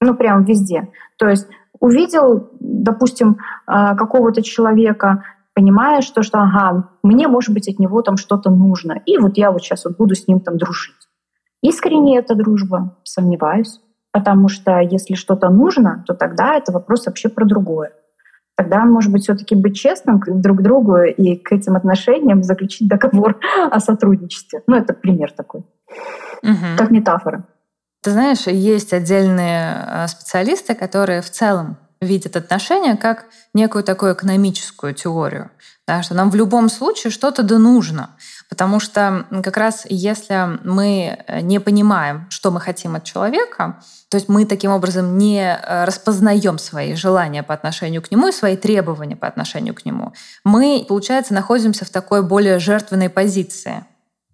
ну прям везде. То есть увидел, допустим, а, какого-то человека, понимаешь, что, что ага, мне, может быть, от него там что-то нужно, и вот я вот сейчас вот буду с ним там дружить. Искренне эта дружба, сомневаюсь, потому что если что-то нужно, то тогда это вопрос вообще про другое тогда, может быть, все-таки быть честным друг к другу и к этим отношениям заключить договор [LAUGHS] о сотрудничестве. Ну, это пример такой, угу. как метафора. Ты знаешь, есть отдельные а, специалисты, которые в целом видят отношения как некую такую экономическую теорию, да, что нам в любом случае что-то да нужно. Потому что как раз если мы э, не понимаем, что мы хотим от человека, то есть мы таким образом не э, распознаем свои желания по отношению к нему и свои требования по отношению к нему, мы, получается, находимся в такой более жертвенной позиции.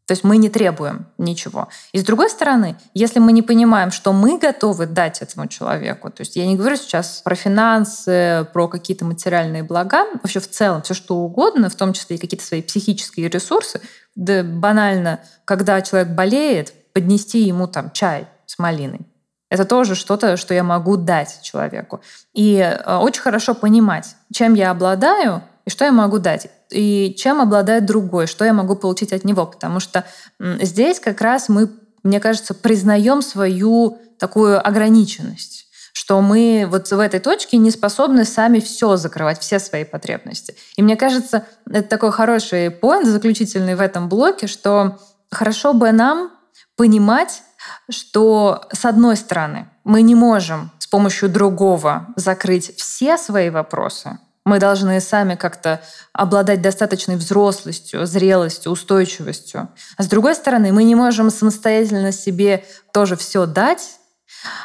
То есть мы не требуем ничего. И с другой стороны, если мы не понимаем, что мы готовы дать этому человеку, то есть я не говорю сейчас про финансы, про какие-то материальные блага, вообще в целом все что угодно, в том числе и какие-то свои психические ресурсы, да банально, когда человек болеет, поднести ему там чай с малиной. Это тоже что-то, что я могу дать человеку. И э, очень хорошо понимать, чем я обладаю и что я могу дать и чем обладает другой, что я могу получить от него. Потому что здесь как раз мы, мне кажется, признаем свою такую ограниченность что мы вот в этой точке не способны сами все закрывать, все свои потребности. И мне кажется, это такой хороший поинт заключительный в этом блоке, что хорошо бы нам понимать, что с одной стороны мы не можем с помощью другого закрыть все свои вопросы, мы должны сами как-то обладать достаточной взрослостью, зрелостью, устойчивостью. А с другой стороны, мы не можем самостоятельно себе тоже все дать,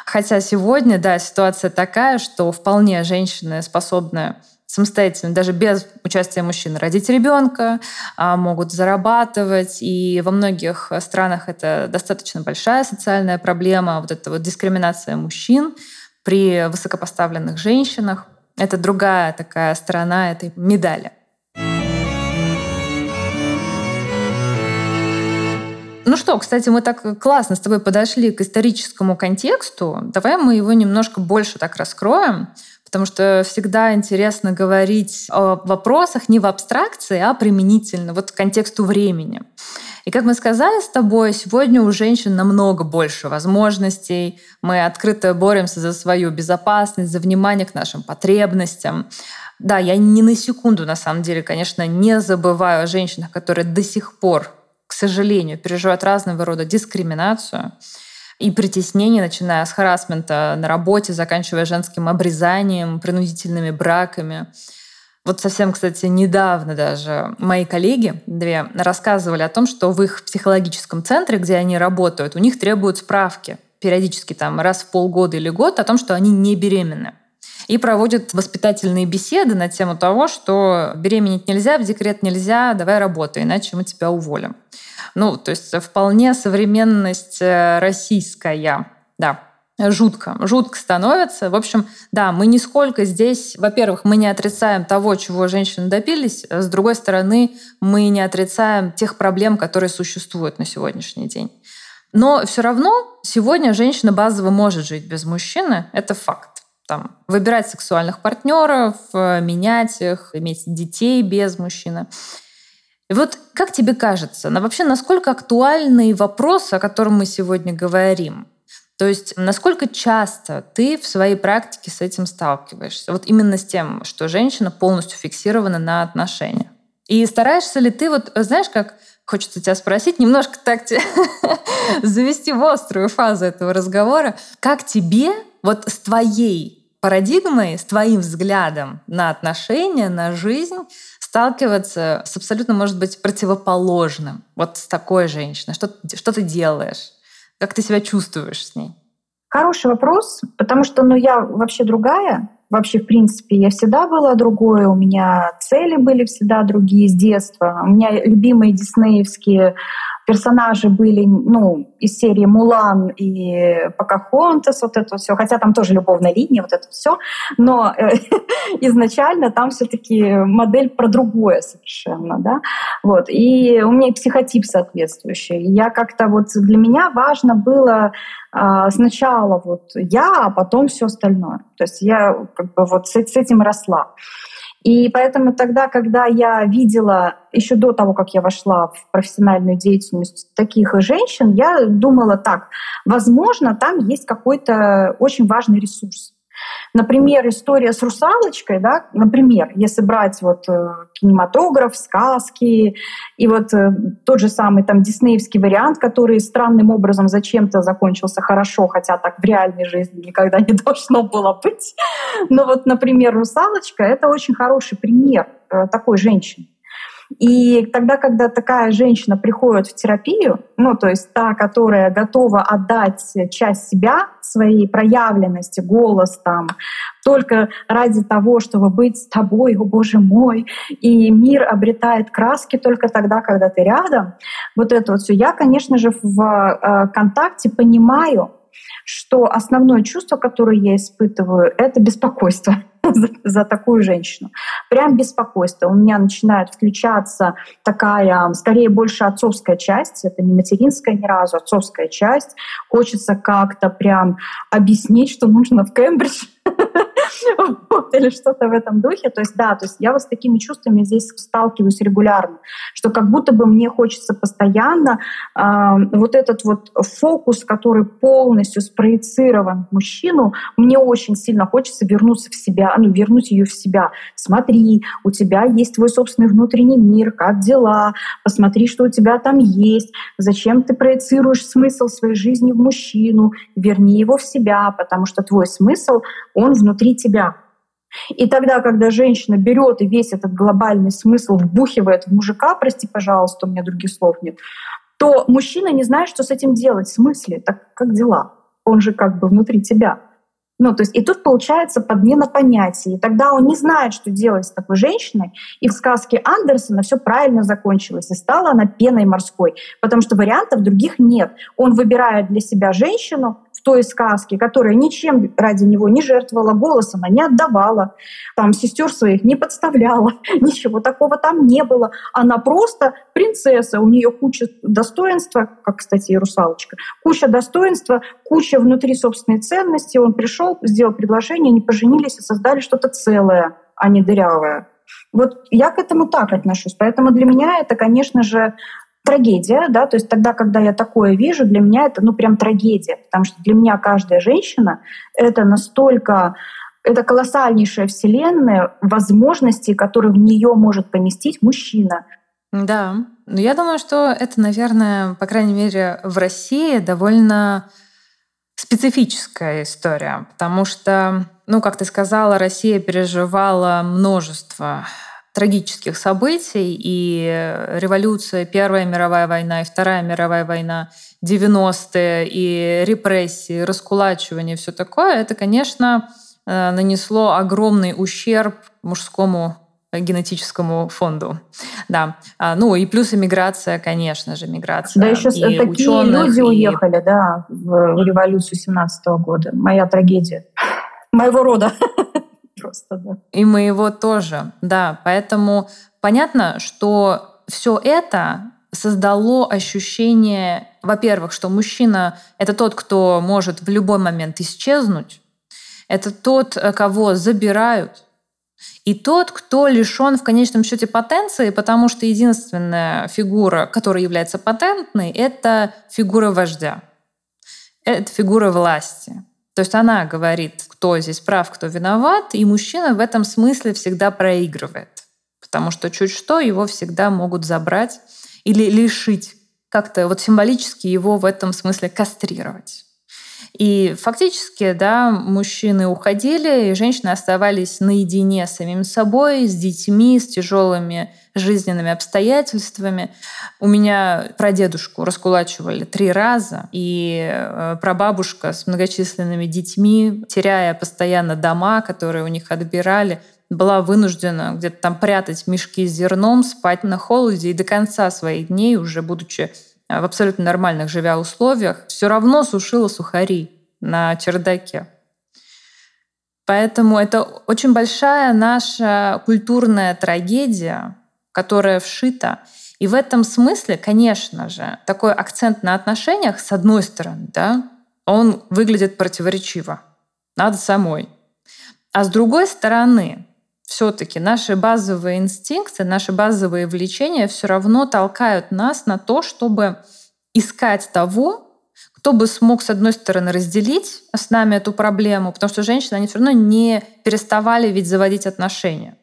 Хотя сегодня, да, ситуация такая, что вполне женщины способны самостоятельно, даже без участия мужчин, родить ребенка, а, могут зарабатывать. И во многих странах это достаточно большая социальная проблема, вот эта вот дискриминация мужчин при высокопоставленных женщинах. Это другая такая сторона этой медали. Ну что, кстати, мы так классно с тобой подошли к историческому контексту. Давай мы его немножко больше так раскроем, потому что всегда интересно говорить о вопросах не в абстракции, а применительно вот к контексту времени. И как мы сказали с тобой, сегодня у женщин намного больше возможностей. Мы открыто боремся за свою безопасность, за внимание к нашим потребностям. Да, я ни на секунду, на самом деле, конечно, не забываю о женщинах, которые до сих пор, к сожалению, переживают разного рода дискриминацию и притеснение, начиная с харасмента на работе, заканчивая женским обрезанием, принудительными браками. Вот совсем, кстати, недавно даже мои коллеги две рассказывали о том, что в их психологическом центре, где они работают, у них требуют справки периодически там раз в полгода или год о том, что они не беременны. И проводят воспитательные беседы на тему того, что беременеть нельзя, в декрет нельзя, давай работай, иначе мы тебя уволим. Ну, то есть вполне современность э, российская, да жутко, жутко становится. В общем, да, мы нисколько здесь, во-первых, мы не отрицаем того, чего женщины добились, с другой стороны, мы не отрицаем тех проблем, которые существуют на сегодняшний день. Но все равно сегодня женщина базово может жить без мужчины. Это факт. Там, выбирать сексуальных партнеров, э, менять их, иметь детей без мужчины. И вот как тебе кажется, вообще насколько актуальный вопрос, о котором мы сегодня говорим? То есть насколько часто ты в своей практике с этим сталкиваешься? Вот именно с тем, что женщина полностью фиксирована на отношения. И стараешься ли ты, вот знаешь, как хочется тебя спросить, немножко так тебе [LAUGHS] завести в острую фазу этого разговора, как тебе вот с твоей парадигмой, с твоим взглядом на отношения, на жизнь сталкиваться с абсолютно, может быть, противоположным, вот с такой женщиной? Что, что ты делаешь? Как ты себя чувствуешь с ней? Хороший вопрос, потому что ну, я вообще другая. Вообще, в принципе, я всегда была другой, у меня цели были всегда другие с детства. У меня любимые диснеевские персонажи были, ну, из серии Мулан и Покахонтас, вот это все, хотя там тоже любовная линия, вот это все, но э, [LAUGHS] изначально там все-таки модель про другое совершенно, да, вот, и у меня и психотип соответствующий. Я как-то вот для меня важно было э, сначала вот я, а потом все остальное. То есть я как бы вот с этим росла. И поэтому тогда, когда я видела, еще до того, как я вошла в профессиональную деятельность таких женщин, я думала так, возможно, там есть какой-то очень важный ресурс. Например, история с русалочкой, да, например, если брать вот э, кинематограф, сказки, и вот э, тот же самый там диснеевский вариант, который странным образом зачем-то закончился хорошо, хотя так в реальной жизни никогда [LAUGHS] не должно было быть. Но вот, например, русалочка — это очень хороший пример э, такой женщины. И тогда, когда такая женщина приходит в терапию, ну, то есть та, которая готова отдать часть себя, своей проявленности, голос там, только ради того, чтобы быть с тобой, о боже мой, и мир обретает краски только тогда, когда ты рядом, вот это вот все. Я, конечно же, в э, контакте понимаю, что основное чувство, которое я испытываю, это беспокойство за, за такую женщину. Прям беспокойство. У меня начинает включаться такая, скорее, больше отцовская часть. Это не материнская ни разу, отцовская часть. Хочется как-то прям объяснить, что нужно в Кембридж [LAUGHS] или что-то в этом духе. То есть да, то есть я вот с такими чувствами здесь сталкиваюсь регулярно, что как будто бы мне хочется постоянно э, вот этот вот фокус, который полностью спроецирован в мужчину, мне очень сильно хочется вернуться в себя, ну, вернуть ее в себя. Смотри, у тебя есть твой собственный внутренний мир, как дела, посмотри, что у тебя там есть, зачем ты проецируешь смысл своей жизни в мужчину, верни его в себя, потому что твой смысл, он внутри тебя. И тогда, когда женщина берет и весь этот глобальный смысл вбухивает в мужика, прости, пожалуйста, у меня других слов нет, то мужчина не знает, что с этим делать. В смысле? Так как дела? Он же как бы внутри тебя. Ну, то есть и тут получается подмена понятий. И тогда он не знает, что делать с такой женщиной. И в сказке Андерсона все правильно закончилось. И стала она пеной морской. Потому что вариантов других нет. Он выбирает для себя женщину, той сказке, которая ничем ради него не жертвовала, голос она не отдавала, там сестер своих не подставляла, [LAUGHS] ничего такого там не было. Она просто принцесса, у нее куча достоинства, как, кстати, и русалочка, куча достоинства, куча внутри собственной ценности. Он пришел, сделал предложение, они поженились и создали что-то целое, а не дырявое. Вот я к этому так отношусь. Поэтому для меня это, конечно же, трагедия, да, то есть тогда, когда я такое вижу, для меня это, ну, прям трагедия, потому что для меня каждая женщина — это настолько это колоссальнейшая вселенная возможностей, которые в нее может поместить мужчина. Да, но я думаю, что это, наверное, по крайней мере, в России довольно специфическая история, потому что, ну, как ты сказала, Россия переживала множество трагических событий, и революция, Первая мировая война и Вторая мировая война, 90-е, и репрессии, раскулачивание, все такое, это, конечно, э, нанесло огромный ущерб мужскому генетическому фонду. Да. А, ну и плюс иммиграция, конечно же, миграция. Да, еще и такие ученых, люди и... уехали, да, в революцию 17 -го года. Моя трагедия. Моего рода [LAUGHS] просто, да. И моего тоже, да. Поэтому понятно, что все это создало ощущение, во-первых, что мужчина — это тот, кто может в любой момент исчезнуть, это тот, кого забирают, и тот, кто лишен в конечном счете потенции, потому что единственная фигура, которая является патентной, это фигура вождя. Это фигура власти. То есть она говорит, кто здесь прав, кто виноват, и мужчина в этом смысле всегда проигрывает. Потому что чуть что его всегда могут забрать или лишить, как-то вот символически его в этом смысле кастрировать. И фактически, да, мужчины уходили, и женщины оставались наедине с самим собой, с детьми, с тяжелыми жизненными обстоятельствами. У меня прадедушку раскулачивали три раза, и э, прабабушка с многочисленными детьми, теряя постоянно дома, которые у них отбирали, была вынуждена где-то там прятать мешки с зерном, спать на холоде и до конца своих дней, уже будучи в абсолютно нормальных живя условиях, все равно сушила сухари на чердаке. Поэтому это очень большая наша культурная трагедия, которая вшита. И в этом смысле, конечно же, такой акцент на отношениях, с одной стороны, да, он выглядит противоречиво. Надо самой. А с другой стороны, все-таки наши базовые инстинкты, наши базовые влечения все равно толкают нас на то, чтобы искать того, кто бы смог, с одной стороны, разделить с нами эту проблему, потому что женщины, они все равно не переставали ведь заводить отношения.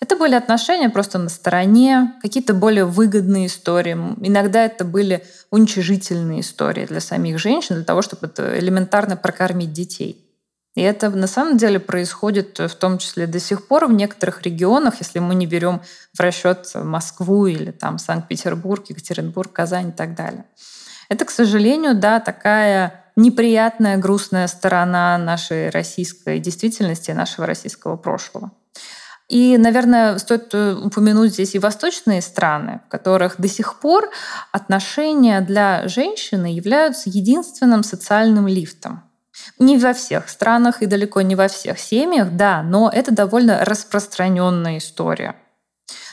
Это были отношения просто на стороне, какие-то более выгодные истории. Иногда это были уничижительные истории для самих женщин, для того, чтобы элементарно прокормить детей. И это на самом деле происходит в том числе до сих пор в некоторых регионах, если мы не берем в расчет Москву или там Санкт-Петербург, Екатеринбург, Казань и так далее. Это, к сожалению, да, такая неприятная, грустная сторона нашей российской действительности, нашего российского прошлого. И, наверное, стоит э, упомянуть здесь и восточные страны, в которых до сих пор отношения для женщины являются единственным социальным лифтом. Не во всех странах и далеко не во всех семьях, да, но это довольно распространенная история.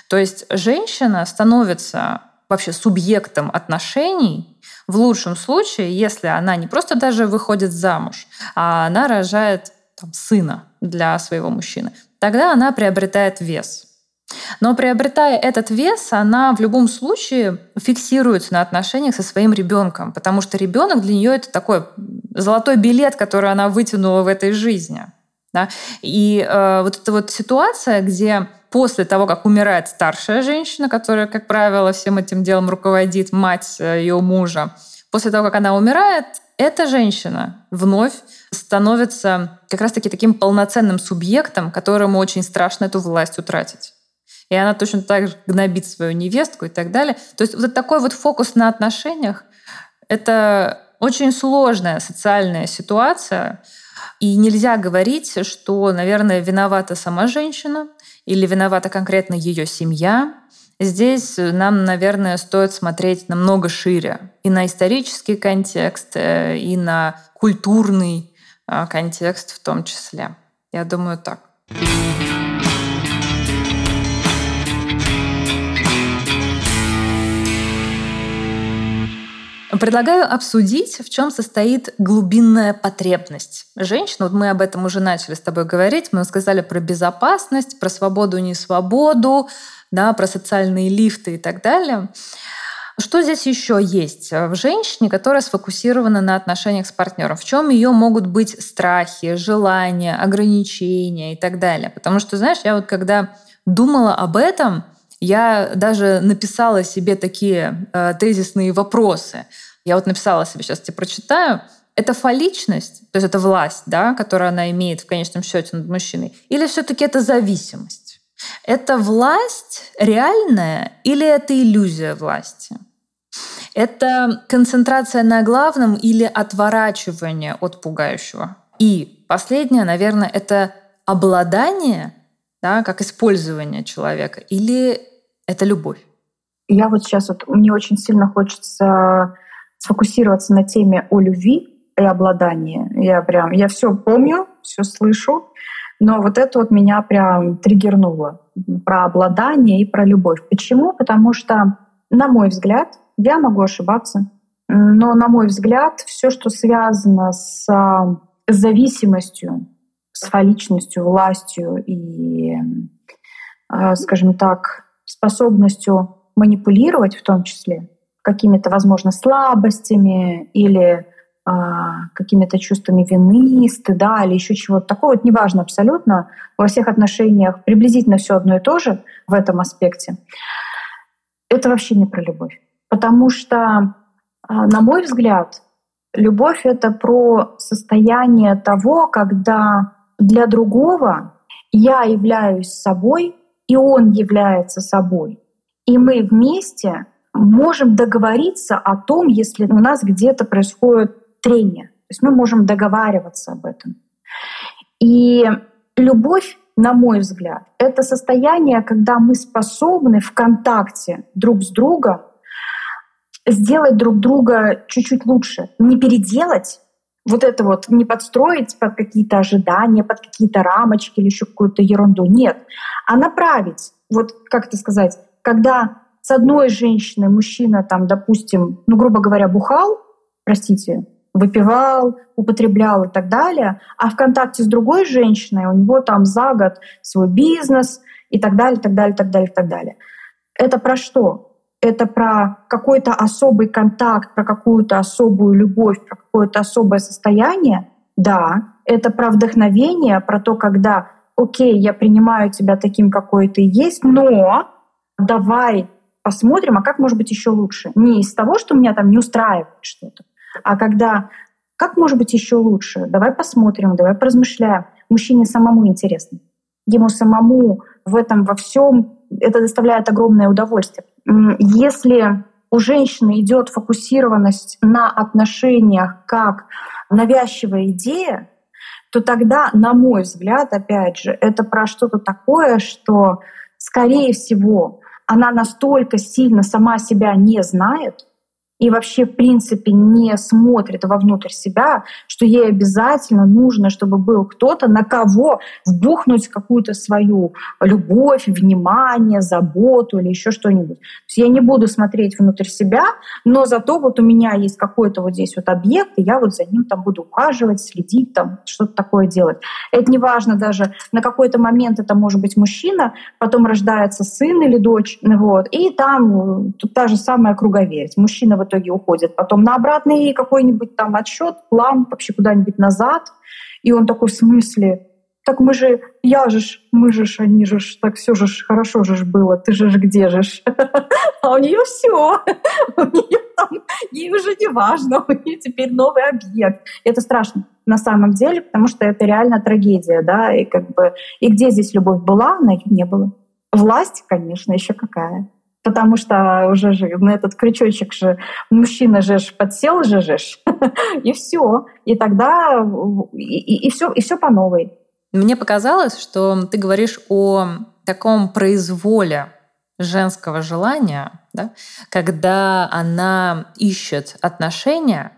То есть женщина становится вообще субъектом отношений в лучшем случае, если она не просто даже выходит замуж, а она рожает там, сына для своего мужчины, тогда она приобретает вес. Но приобретая этот вес, она в любом случае фиксируется на отношениях со своим ребенком, потому что ребенок для нее это такой золотой билет, который она вытянула в этой жизни. Да? И э, вот эта вот ситуация, где после того, как умирает старшая женщина, которая, как правило, всем этим делом руководит мать э, ее мужа, после того, как она умирает, эта женщина вновь становится как раз-таки таким полноценным субъектом, которому очень страшно эту власть утратить. И она точно так же гнобит свою невестку и так далее. То есть вот такой вот фокус на отношениях — это очень сложная социальная ситуация, и нельзя говорить, что, наверное, виновата сама женщина или виновата конкретно ее семья. Здесь нам, наверное, стоит смотреть намного шире и на исторический контекст, э, и на культурный э, контекст в том числе. Я думаю так. Предлагаю обсудить, в чем состоит глубинная потребность женщин. Вот мы об этом уже начали с тобой говорить. Мы сказали про безопасность, про свободу и несвободу, да, про социальные лифты и так далее. Что здесь еще есть в женщине, которая сфокусирована на отношениях с партнером? В чем ее могут быть страхи, желания, ограничения и так далее? Потому что, знаешь, я вот когда думала об этом, я даже написала себе такие э, тезисные вопросы. Я вот написала себе, сейчас тебе прочитаю. Это фаличность, то есть это власть, да, которую она имеет в конечном счете над мужчиной, или все-таки это зависимость? Это власть реальная или это иллюзия власти? Это концентрация на главном или отворачивание от пугающего? И последнее, наверное, это обладание, да, как использование человека, или это любовь? Я вот сейчас вот мне очень сильно хочется сфокусироваться на теме о любви и обладании. Я прям, я все помню, все слышу, но вот это вот меня прям триггернуло про обладание и про любовь. Почему? Потому что на мой взгляд, я могу ошибаться, но, на мой взгляд, все, что связано с зависимостью, с фаличностью, властью и, э, скажем так, способностью манипулировать в том числе какими-то, возможно, слабостями или а, какими-то чувствами вины, стыда или еще чего-то такого. Это неважно абсолютно. Во всех отношениях приблизительно все одно и то же в этом аспекте. Это вообще не про любовь. Потому что, а, на мой взгляд, любовь — это про состояние того, когда для другого я являюсь собой, и он является собой. И мы вместе можем договориться о том, если у нас где-то происходит трение. То есть мы можем договариваться об этом. И любовь, на мой взгляд, это состояние, когда мы способны в контакте друг с другом сделать друг друга чуть-чуть лучше. Не переделать, вот это вот не подстроить под какие-то ожидания, под какие-то рамочки или еще какую-то ерунду. Нет. А направить, вот как это сказать, когда с одной женщиной мужчина там, допустим, ну, грубо говоря, бухал, простите, выпивал, употреблял и так далее, а в контакте с другой женщиной у него там за год свой бизнес и так далее, так далее, так далее, так далее. Это про что? Это про какой-то особый контакт, про какую-то особую любовь, про какое-то особое состояние? Да. Это про вдохновение, про то, когда, окей, я принимаю тебя таким, какой ты есть, но давай посмотрим, а как может быть еще лучше. Не из того, что меня там не устраивает что-то, а когда как может быть еще лучше? Давай посмотрим, давай поразмышляем. Мужчине самому интересно. Ему самому в этом во всем это доставляет огромное удовольствие. Если у женщины идет фокусированность на отношениях как навязчивая идея, то тогда, на мой взгляд, опять же, это про что-то такое, что, скорее всего, она настолько сильно сама себя не знает, и вообще, в принципе, не смотрит вовнутрь себя, что ей обязательно нужно, чтобы был кто-то, на кого вбухнуть какую-то свою любовь, внимание, заботу или еще что-нибудь. То есть я не буду смотреть внутрь себя, но зато вот у меня есть какой-то вот здесь вот объект, и я вот за ним там буду ухаживать, следить, там что-то такое делать. Это не важно даже, на какой-то момент это может быть мужчина, потом рождается сын или дочь, вот, и там тут та же самая круговерть. Мужчина вот итоге уходит. Потом на обратный какой-нибудь там отсчет, план вообще куда-нибудь назад. И он такой, в смысле? Так мы же, я же мы же они же так все же хорошо же было, ты же где же? [LAUGHS] А у нее все, [LAUGHS] у нее там, ей уже не важно, у нее теперь новый объект. Это страшно на самом деле, потому что это реально трагедия, да, и как бы, и где здесь любовь была, она ее не было. Власть, конечно, еще какая потому что уже же на этот крючочек же мужчина же подсел же же, [LAUGHS] и все. И тогда и, и, все, и все по новой. Мне показалось, что ты говоришь о таком произволе женского желания, да, когда она ищет отношения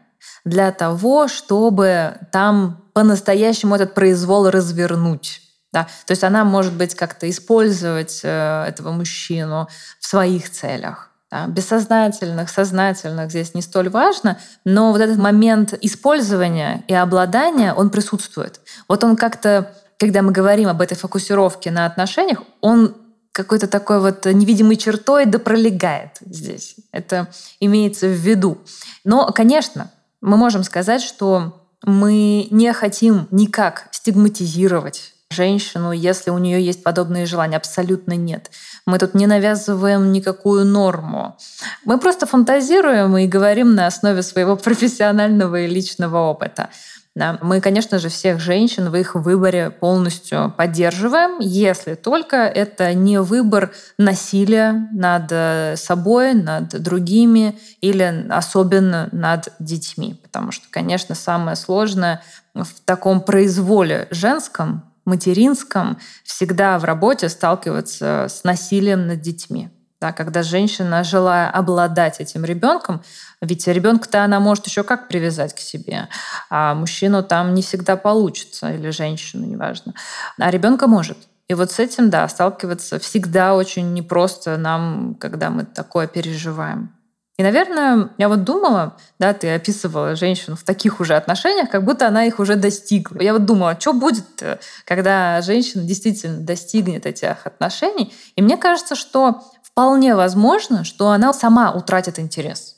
для того, чтобы там по-настоящему этот произвол развернуть. Да? То есть она может быть как-то использовать э, этого мужчину в своих целях. Да? Бессознательных, сознательных здесь не столь важно, но вот этот момент использования и обладания, он присутствует. Вот он как-то, когда мы говорим об этой фокусировке на отношениях, он какой-то такой вот невидимой чертой да пролегает здесь. Это имеется в виду. Но, конечно, мы можем сказать, что мы не хотим никак стигматизировать женщину, если у нее есть подобные желания. Абсолютно нет. Мы тут не навязываем никакую норму. Мы просто фантазируем и говорим на основе своего [LAUGHS] профессионального и личного опыта. Да. Мы, конечно же, всех женщин в их выборе полностью поддерживаем, если только это не выбор насилия над э, собой, над другими или особенно над детьми. Потому что, конечно, самое сложное в таком произволе женском материнском всегда в работе сталкиваться с насилием над детьми. Да, когда женщина, желая обладать этим ребенком, ведь ребенка-то она может еще как привязать к себе, а мужчину там не всегда получится, или женщину, неважно. А ребенка может. И вот с этим, да, сталкиваться всегда очень непросто нам, когда мы такое переживаем. И, наверное, я вот думала, да, ты описывала женщину в таких уже отношениях, как будто она их уже достигла. Я вот думала, что будет, когда женщина действительно достигнет этих отношений. И мне кажется, что вполне возможно, что она сама утратит интерес.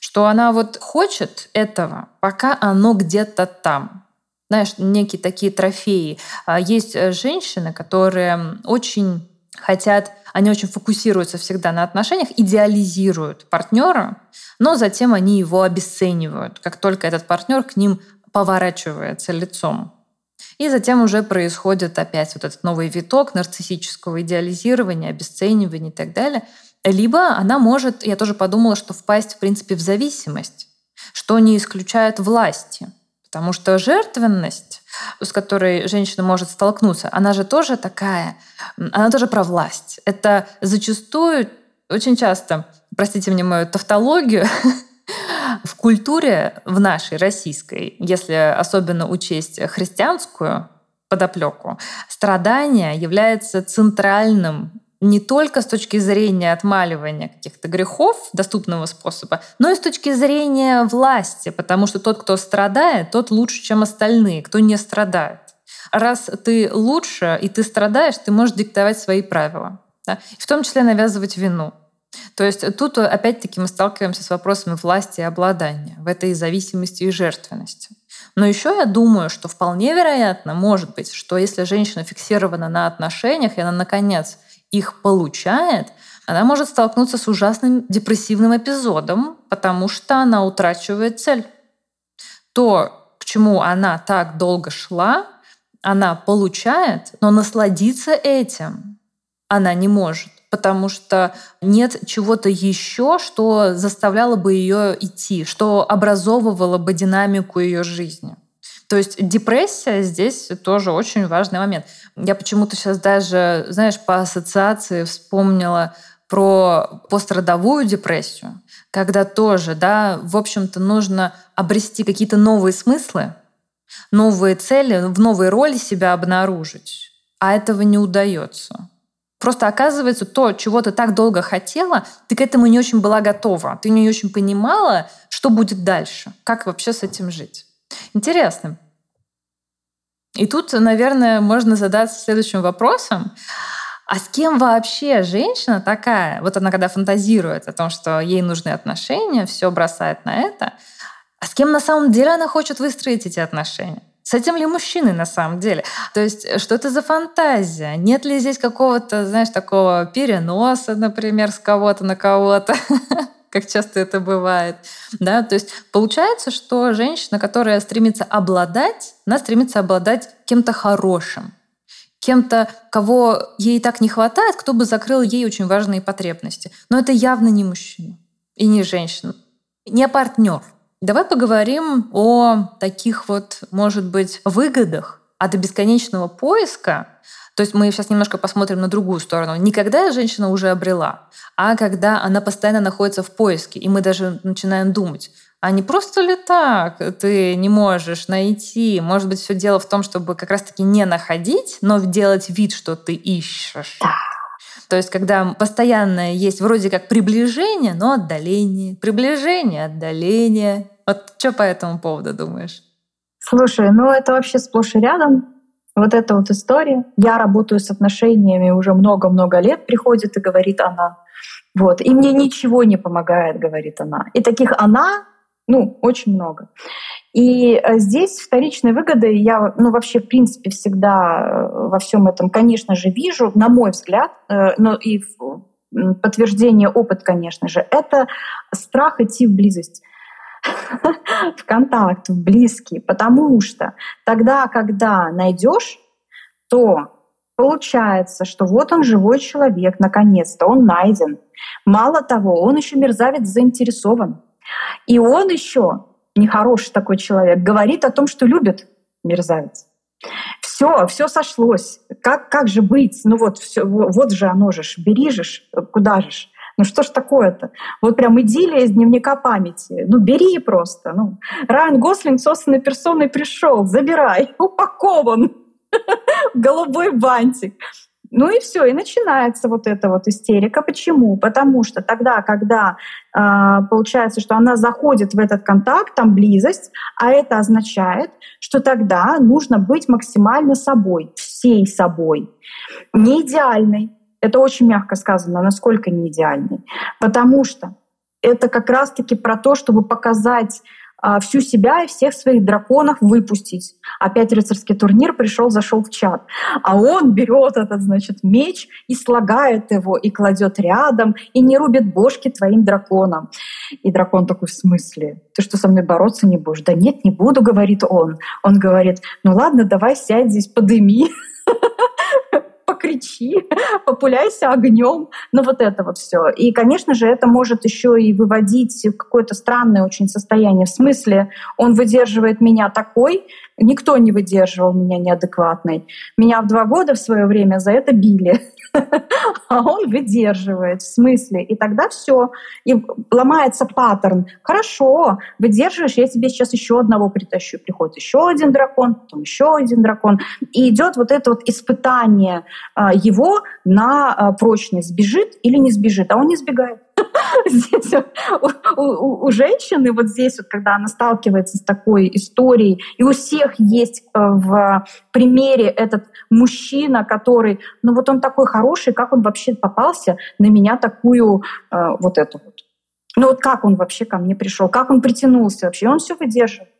Что она вот хочет этого, пока оно где-то там. Знаешь, некие такие трофеи. А есть э, женщины, которые очень хотят, они очень фокусируются всегда на отношениях, идеализируют партнера, но затем они его обесценивают, как только этот партнер к ним поворачивается лицом. И затем уже происходит опять вот этот новый виток нарциссического идеализирования, обесценивания и так далее. Либо она может, я тоже подумала, что впасть, в принципе, в зависимость, что не исключает власти. Потому что жертвенность, с которой женщина может столкнуться, она же тоже такая, она тоже про власть. Это зачастую, очень часто, простите мне мою тавтологию, [LAUGHS] в культуре, в нашей российской, если особенно учесть христианскую подоплеку, страдание является центральным не только с точки зрения отмаливания каких-то грехов доступного способа, но и с точки зрения власти, потому что тот, кто страдает, тот лучше, чем остальные, кто не страдает. Раз ты лучше и ты страдаешь, ты можешь диктовать свои правила. Да? В том числе навязывать вину. То есть тут опять-таки мы сталкиваемся с вопросами власти и обладания в этой зависимости и жертвенности. Но еще я думаю, что вполне вероятно, может быть, что если женщина фиксирована на отношениях, и она, наконец, их получает, она может столкнуться с ужасным депрессивным эпизодом, потому что она утрачивает цель. То, к чему она так долго шла, она получает, но насладиться этим она не может, потому что нет чего-то еще, что заставляло бы ее идти, что образовывало бы динамику ее жизни. То есть депрессия здесь тоже очень важный момент. Я почему-то сейчас даже, знаешь, по ассоциации вспомнила про пострадовую депрессию, когда тоже, да, в общем-то, нужно обрести какие-то новые смыслы, новые цели, в новой роли себя обнаружить. А этого не удается. Просто оказывается, то, чего ты так долго хотела, ты к этому не очень была готова. Ты не очень понимала, что будет дальше, как вообще с этим жить. Интересно. И тут, наверное, можно задаться следующим вопросом. А с кем вообще женщина такая? Вот она когда фантазирует о том, что ей нужны отношения, все бросает на это. А с кем на самом деле она хочет выстроить эти отношения? С этим ли мужчины на самом деле? То есть что это за фантазия? Нет ли здесь какого-то, знаешь, такого переноса, например, с кого-то на кого-то? [LAUGHS] как часто это бывает. Да? То есть получается, что женщина, которая стремится обладать, она стремится обладать кем-то хорошим, кем-то, кого ей так не хватает, кто бы закрыл ей очень важные потребности. Но это явно не мужчина и не женщина, не партнер. Давай поговорим о таких вот, может быть, выгодах от бесконечного поиска, то есть мы сейчас немножко посмотрим на другую сторону. Не когда женщина уже обрела, а когда она постоянно находится в поиске, и мы даже начинаем думать, а не просто ли так ты не можешь найти? Может быть, все дело в том, чтобы как раз-таки не находить, но делать вид, что ты ищешь. То есть, когда постоянно есть вроде как приближение, но отдаление, приближение, отдаление. Вот что по этому поводу думаешь? Слушай, ну это вообще сплошь и рядом. Вот эта вот история. Я работаю с отношениями уже много-много лет, приходит и говорит она. Вот. И мне ничего не помогает, говорит она. И таких она, ну, очень много. И э, здесь вторичные выгоды я, ну, вообще, в принципе, всегда э, во всем этом, конечно же, вижу, на мой взгляд, э, но и подтверждение опыт, конечно же, это страх идти в близость. [LAUGHS] в контакт, в близкий, потому что тогда, когда найдешь, то получается, что вот он живой человек, наконец-то, он найден. Мало того, он еще мерзавец заинтересован. И он еще, нехороший такой человек, говорит о том, что любит мерзавец. Все, все сошлось. Как, как же быть? Ну вот, все, вот же оно же, бери же, куда же. Ну что ж такое-то? Вот прям идиллия из дневника памяти. Ну бери просто. Ну. Райан Гослинг собственной персоной пришел, забирай, [LAUGHS] упакован. [LAUGHS] голубой бантик. Ну и все, и начинается вот эта вот истерика. Почему? Потому что тогда, когда э, получается, что она заходит в этот контакт, там близость, а это означает, что тогда нужно быть максимально собой, всей собой, не идеальной. Это очень мягко сказано, насколько не идеальной. Потому что это как раз-таки про то, чтобы показать а, всю себя и всех своих драконов выпустить. Опять рыцарский турнир пришел, зашел в чат. А он берет этот, значит, меч и слагает его, и кладет рядом, и не рубит бошки твоим драконам. И дракон такой, в смысле? Ты что, со мной бороться не будешь? Да нет, не буду, говорит он. Он говорит, ну ладно, давай сядь здесь, подыми покричи, [LAUGHS] популяйся огнем, ну вот это вот все. И, конечно же, это может еще и выводить в какое-то странное очень состояние. В смысле, он выдерживает меня такой, никто не выдерживал меня неадекватной. Меня в два года в свое время за это били. [LAUGHS] [LAUGHS] а он выдерживает, в смысле. И тогда все, и ломается паттерн. Хорошо, выдерживаешь, я тебе сейчас еще одного притащу. Приходит еще один дракон, потом еще один дракон. И идет вот это вот испытание а, его на а, прочность, сбежит или не сбежит. А он не сбегает. [LAUGHS] здесь у, у, у женщины, вот здесь вот, когда она сталкивается с такой историей, и у всех есть э, в примере этот мужчина, который, ну вот он такой хороший, как он вообще попался на меня такую э, вот эту вот. Ну вот как он вообще ко мне пришел, как он притянулся вообще, он все выдерживает.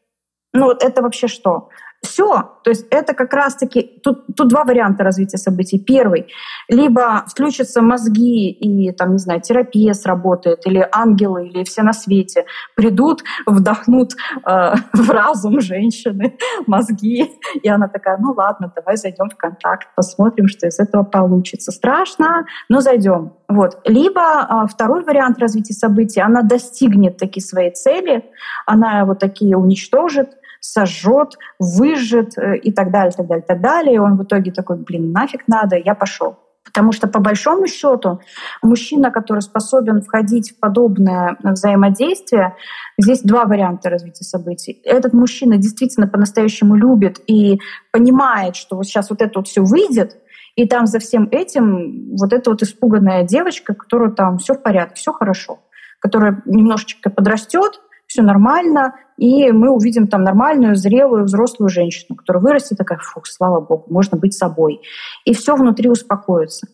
Ну вот это вообще что? Все. То есть это как раз-таки... Тут, тут два варианта развития событий. Первый. Либо включатся мозги, и, там, не знаю, терапия сработает, или ангелы, или все на свете придут, вдохнут э, [LAUGHS] в разум женщины мозги. И она такая, ну ладно, давай зайдем в контакт, посмотрим, что из этого получится. Страшно, но зайдем. Вот. Либо э, второй вариант развития событий, она достигнет такие своей цели, она вот такие уничтожит, сожжет, выжжет э, и так далее, так далее, так далее. И он в итоге такой, блин, нафиг надо, я пошел. Потому что по большому счету мужчина, который способен входить в подобное взаимодействие, здесь два варианта развития событий. Этот мужчина действительно по-настоящему любит и понимает, что вот сейчас вот это вот все выйдет, и там за всем этим вот эта вот испуганная девочка, которая там все в порядке, все хорошо, которая немножечко подрастет, все нормально, и мы увидим там нормальную, зрелую, взрослую женщину, которая вырастет такая, фух, слава богу, можно быть собой. И все внутри успокоится.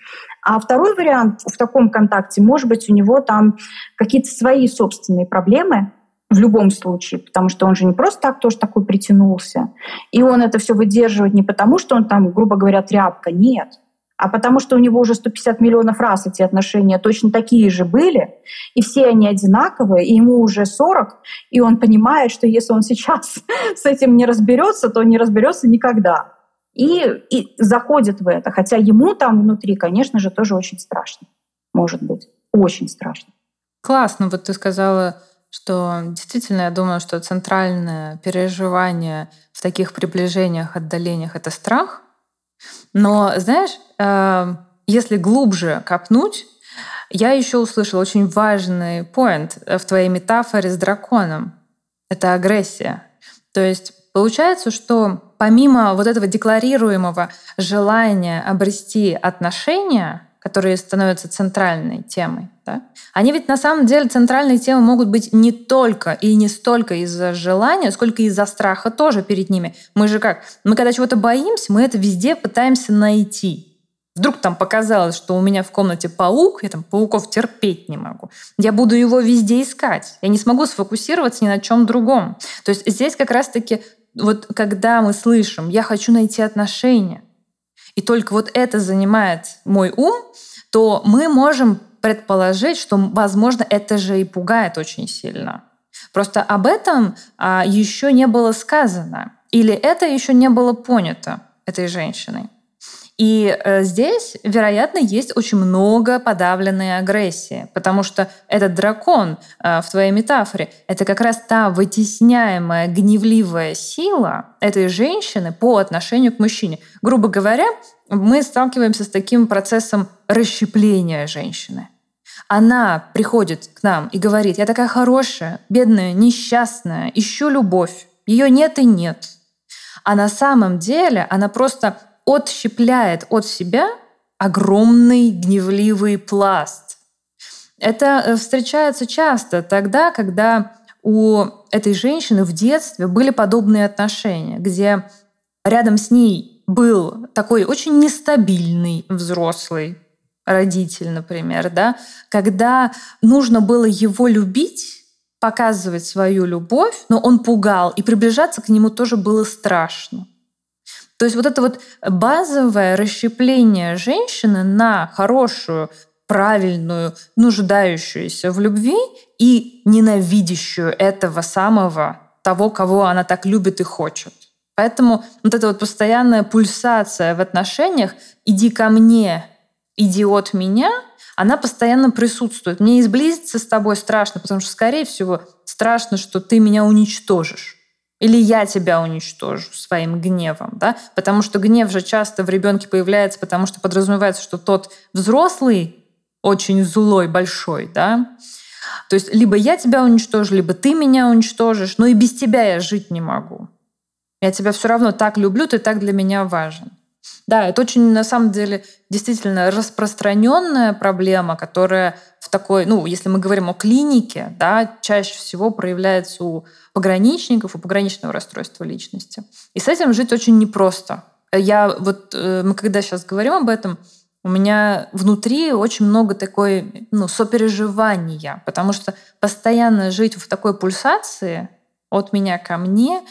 А второй вариант в таком контакте, может быть, у него там какие-то свои собственные проблемы, в любом случае, потому что он же не просто так тоже такой притянулся. И он это все выдерживает не потому, что он там, грубо говоря, тряпка, нет а потому что у него уже 150 миллионов раз эти отношения точно такие же были, и все они одинаковые, и ему уже 40, и он понимает, что если он сейчас [LAUGHS] с этим не разберется, то не разберется никогда. И, и заходит в это, хотя ему там внутри, конечно же, тоже очень страшно, может быть, очень страшно. Классно, вот ты сказала, что действительно, я думаю, что центральное переживание в таких приближениях, отдалениях — это страх, но, знаешь, эм, если глубже копнуть, я еще услышала очень важный поинт в твоей метафоре с драконом. Это агрессия. То есть получается, что помимо вот этого декларируемого желания обрести отношения, которые становятся центральной темой, да, они ведь на самом деле центральные темы могут быть не только и не столько из-за желания, сколько из-за страха тоже перед ними. Мы же как? Мы когда чего-то боимся, мы это везде пытаемся найти. Вдруг там показалось, что у меня в комнате паук, я там пауков терпеть не могу. Я буду его везде искать. Я не смогу сфокусироваться ни на чем другом. То есть здесь как раз-таки вот когда мы слышим «я хочу найти отношения», и только вот это занимает мой ум, то мы можем предположить, что, возможно, это же и пугает очень сильно. Просто об этом а, еще не было сказано. Или это еще не было понято этой женщиной. И э, здесь, вероятно, есть очень много подавленной агрессии, потому что этот дракон э, в твоей метафоре — это как раз та вытесняемая гневливая сила этой женщины по отношению к мужчине. Грубо говоря, мы сталкиваемся с таким процессом расщепления женщины. Она приходит к нам и говорит, я такая хорошая, бедная, несчастная, ищу любовь. Ее нет и нет. А на самом деле она просто отщепляет от себя огромный гневливый пласт. Это э, встречается часто тогда, когда у этой женщины в детстве были подобные отношения, где рядом с ней был такой очень нестабильный взрослый родитель, например, да, когда нужно было его любить, показывать свою любовь, но он пугал, и приближаться к нему тоже было страшно. То есть вот это вот базовое расщепление женщины на хорошую, правильную, нуждающуюся в любви и ненавидящую этого самого, того, кого она так любит и хочет. Поэтому вот эта вот постоянная пульсация в отношениях «иди ко мне, иди от меня», она постоянно присутствует. Мне изблизиться с тобой страшно, потому что, скорее всего, страшно, что ты меня уничтожишь. Или я тебя уничтожу своим гневом, да? Потому что гнев же часто в ребенке появляется, потому что подразумевается, что тот взрослый очень злой, большой, да? То есть либо я тебя уничтожу, либо ты меня уничтожишь, но и без тебя я жить не могу. Я тебя все равно так люблю, ты так для меня важен. Да, это очень, на самом деле, действительно распространенная проблема, которая в такой, ну, если мы говорим о клинике, да, чаще всего проявляется у пограничников, у пограничного расстройства личности. И с этим жить очень непросто. Я вот, э, мы когда сейчас говорим об этом, у меня внутри очень много такой, ну, сопереживания, потому что постоянно жить в такой пульсации от меня ко мне —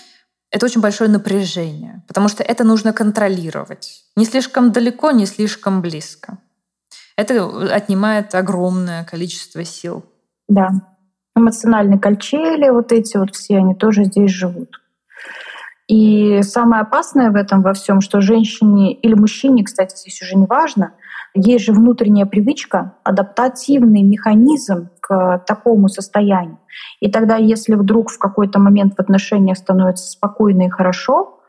это очень большое напряжение, потому что это нужно контролировать. Не слишком далеко, не слишком близко. Это отнимает огромное количество сил. Да. Эмоциональные качели, вот эти вот все, они тоже здесь живут. И самое опасное в этом во всем, что женщине или мужчине, кстати, здесь уже не важно, есть же внутренняя привычка, адаптативный механизм к такому состоянию. И тогда, если вдруг в какой-то момент в отношениях становится спокойно и хорошо,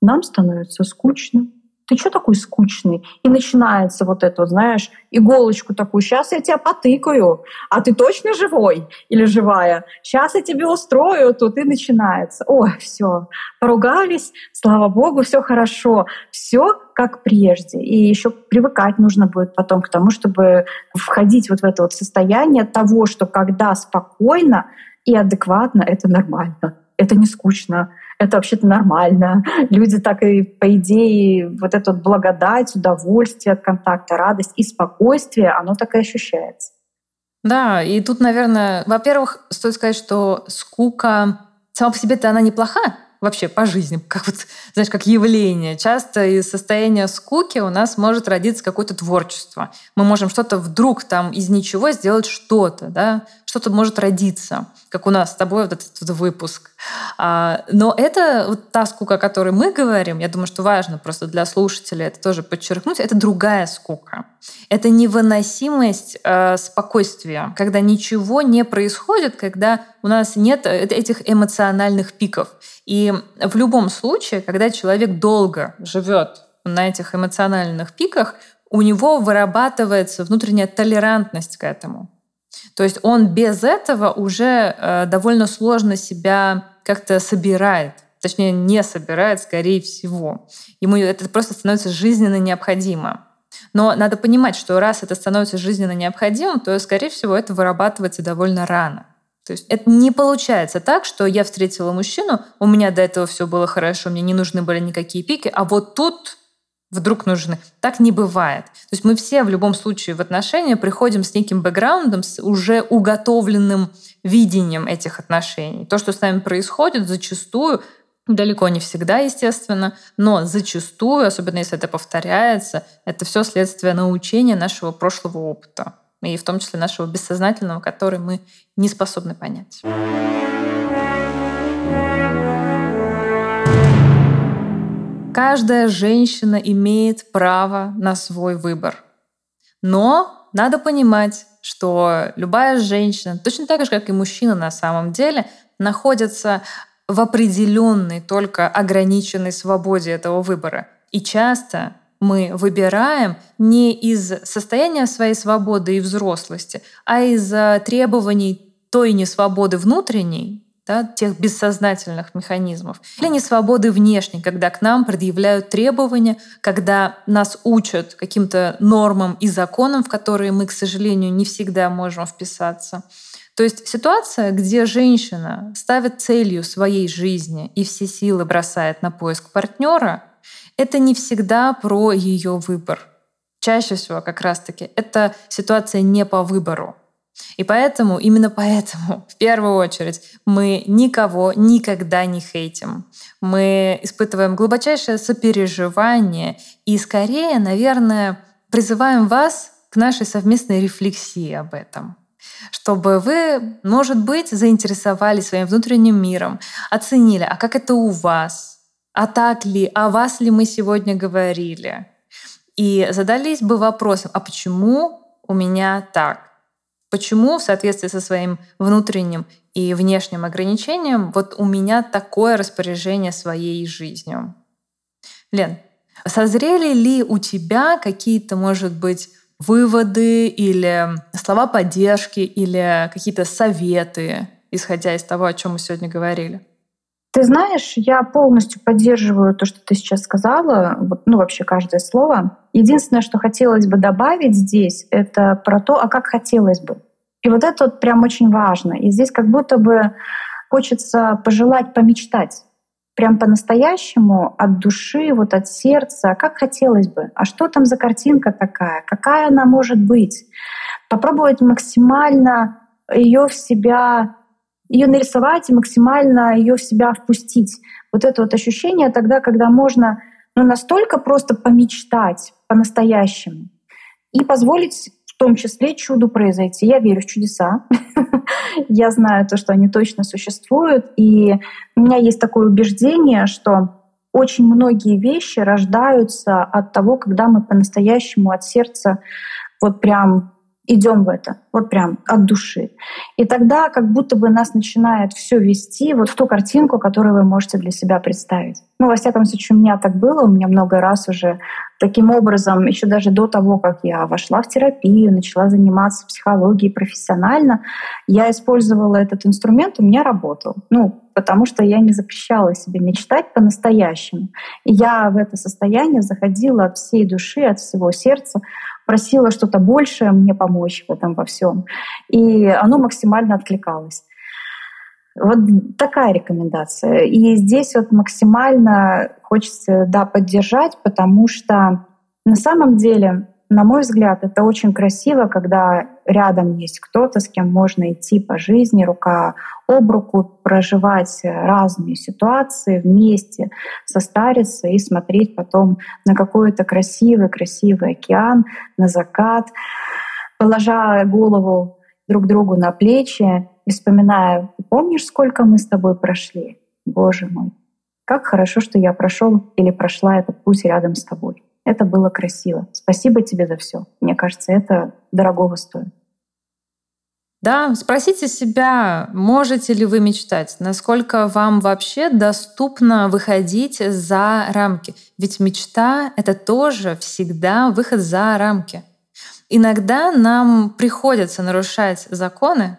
нам становится скучно ты что такой скучный? И начинается вот это, знаешь, иголочку такую, сейчас я тебя потыкаю, а ты точно живой или живая? Сейчас я тебе устрою, тут и начинается. Ой, все, поругались, слава богу, все хорошо, все как прежде. И еще привыкать нужно будет потом к тому, чтобы входить вот в это вот состояние того, что когда спокойно и адекватно, это нормально, это не скучно, это вообще-то нормально. Люди так и, по идее, вот эту благодать, удовольствие от контакта, радость и спокойствие, оно так и ощущается. Да, и тут, наверное, во-первых, стоит сказать, что скука сама по себе-то она неплоха, вообще по жизни, как вот, знаешь, как явление. Часто из состояния скуки у нас может родиться какое-то творчество. Мы можем что-то вдруг там из ничего сделать что-то, да, что-то может родиться, как у нас с тобой вот этот, этот выпуск. А, но это вот та скука, о которой мы говорим, я думаю, что важно просто для слушателей это тоже подчеркнуть, это другая скука. Это невыносимость э, спокойствия, когда ничего не происходит, когда у нас нет э, этих эмоциональных пиков. И в любом случае, когда человек долго живет на этих эмоциональных пиках, у него вырабатывается внутренняя толерантность к этому. То есть он без этого уже э, довольно сложно себя как-то собирает. Точнее, не собирает, скорее всего. Ему это просто становится жизненно необходимо. Но надо понимать, что раз это становится жизненно необходимым, то, скорее всего, это вырабатывается довольно рано. То есть это не получается так, что я встретила мужчину, у меня до этого все было хорошо, мне не нужны были никакие пики, а вот тут вдруг нужны. Так не бывает. То есть мы все в любом случае в отношения приходим с неким бэкграундом, с уже уготовленным видением этих отношений. То, что с нами происходит, зачастую Далеко не всегда, естественно, но зачастую, особенно если это повторяется, это все следствие научения нашего прошлого опыта, и в том числе нашего бессознательного, который мы не способны понять. Каждая женщина имеет право на свой выбор. Но надо понимать, что любая женщина, точно так же, как и мужчина на самом деле, находится в определенной, только ограниченной свободе этого выбора. И часто мы выбираем не из состояния своей свободы и взрослости, а из требований той несвободы внутренней, да, тех бессознательных механизмов, или несвободы внешней, когда к нам предъявляют требования, когда нас учат каким-то нормам и законам, в которые мы, к сожалению, не всегда можем вписаться. То есть ситуация, где женщина ставит целью своей жизни и все силы бросает на поиск партнера, это не всегда про ее выбор. Чаще всего как раз-таки это ситуация не по выбору. И поэтому, именно поэтому, [LAUGHS] в первую очередь, мы никого никогда не хейтим. Мы испытываем глубочайшее сопереживание и скорее, наверное, призываем вас к нашей совместной рефлексии об этом чтобы вы, может быть, заинтересовались своим внутренним миром, оценили, а как это у вас, а так ли, о вас ли мы сегодня говорили, и задались бы вопросом, а почему у меня так? Почему в соответствии со своим внутренним и внешним ограничением вот у меня такое распоряжение своей жизнью? Лен, созрели ли у тебя какие-то, может быть, выводы или слова поддержки или какие-то советы, исходя из того, о чем мы сегодня говорили? Ты знаешь, я полностью поддерживаю то, что ты сейчас сказала, ну вообще каждое слово. Единственное, что хотелось бы добавить здесь, это про то, а как хотелось бы. И вот это вот прям очень важно. И здесь как будто бы хочется пожелать помечтать прям по-настоящему от души, вот от сердца, как хотелось бы. А что там за картинка такая? Какая она может быть? Попробовать максимально ее в себя ее нарисовать и максимально ее в себя впустить. Вот это вот ощущение тогда, когда можно ну, настолько просто помечтать по-настоящему и позволить в том числе чуду произойти. Я верю в чудеса. [LAUGHS] Я знаю то, что они точно существуют. И у меня есть такое убеждение, что очень многие вещи рождаются от того, когда мы по-настоящему от сердца вот прям идем в это, вот прям от души. И тогда как будто бы нас начинает все вести вот в ту картинку, которую вы можете для себя представить. Ну, во всяком случае, у меня так было, у меня много раз уже таким образом, еще даже до того, как я вошла в терапию, начала заниматься психологией профессионально, я использовала этот инструмент, у меня работал. Ну, потому что я не запрещала себе мечтать по-настоящему. Я в это состояние заходила от всей души, от всего сердца, просила что-то большее мне помочь в этом во всем. И оно максимально откликалось. Вот такая рекомендация. И здесь вот максимально хочется да, поддержать, потому что на самом деле на мой взгляд, это очень красиво, когда рядом есть кто-то, с кем можно идти по жизни, рука об руку, проживать разные ситуации вместе, состариться и смотреть потом на какой-то красивый-красивый океан, на закат, положа голову друг другу на плечи и вспоминая, помнишь, сколько мы с тобой прошли? Боже мой, как хорошо, что я прошел или прошла этот путь рядом с тобой. Это было красиво. Спасибо тебе за все. Мне кажется, это дорогого стоит. Да, спросите себя, можете ли вы мечтать, насколько вам вообще доступно выходить за рамки. Ведь мечта — это тоже всегда выход за рамки. Иногда нам приходится нарушать законы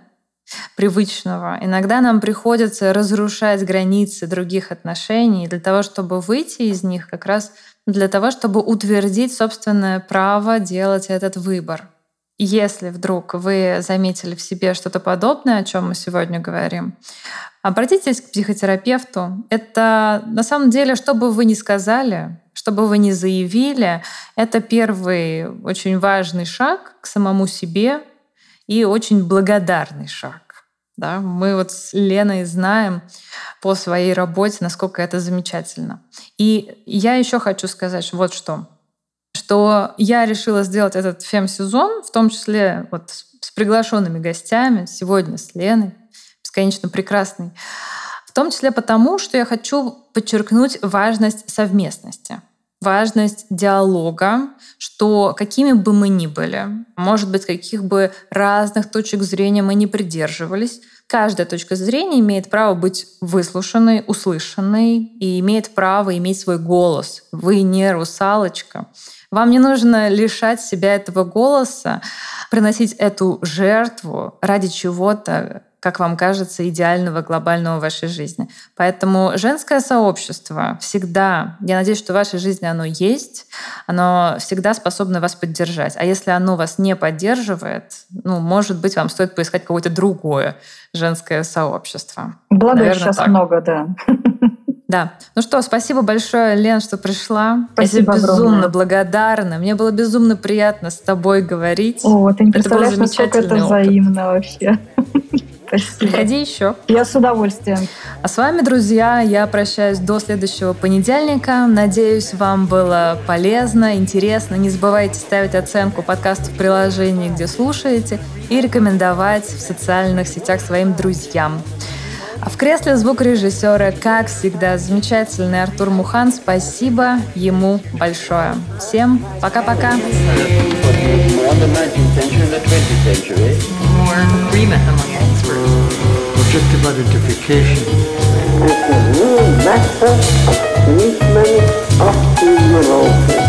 привычного, иногда нам приходится разрушать границы других отношений для того, чтобы выйти из них как раз для того, чтобы утвердить собственное право делать этот выбор. Если вдруг вы заметили в себе что-то подобное, о чем мы сегодня говорим, обратитесь к психотерапевту. Это на самом деле, что бы вы ни сказали, что бы вы ни заявили, это первый очень важный шаг к самому себе и очень благодарный шаг. Да? Мы вот с Леной знаем по своей работе, насколько это замечательно. И я еще хочу сказать вот что что я решила сделать этот фем-сезон, в том числе вот с приглашенными гостями, сегодня с Леной, бесконечно прекрасной, в том числе потому, что я хочу подчеркнуть важность совместности важность диалога, что какими бы мы ни были, может быть, каких бы разных точек зрения мы не придерживались, каждая точка зрения имеет право быть выслушанной, услышанной и имеет право иметь свой голос. Вы не русалочка. Вам не нужно лишать себя этого голоса, приносить эту жертву ради чего-то, как вам кажется, идеального глобального в вашей жизни. Поэтому женское сообщество всегда, я надеюсь, что в вашей жизни оно есть, оно всегда способно вас поддержать. А если оно вас не поддерживает, ну, может быть, вам стоит поискать какое-то другое женское сообщество. Благо Наверное, сейчас так. много, да. Да. Ну что, спасибо большое, Лен, что пришла. Спасибо Я тебе безумно огромное. благодарна. Мне было безумно приятно с тобой говорить. О, ты не представляешь, это насколько это взаимно вообще. Спасибо. Приходи еще. Я с удовольствием. А с вами, друзья, я прощаюсь до следующего понедельника. Надеюсь, вам было полезно, интересно. Не забывайте ставить оценку подкасту в приложении, где слушаете, и рекомендовать в социальных сетях своим друзьям. А в кресле звукорежиссера, как всегда, замечательный Артур Мухан. Спасибо ему большое. Всем пока-пока. subjective identification. It's a real matter of treatment of the neurosis.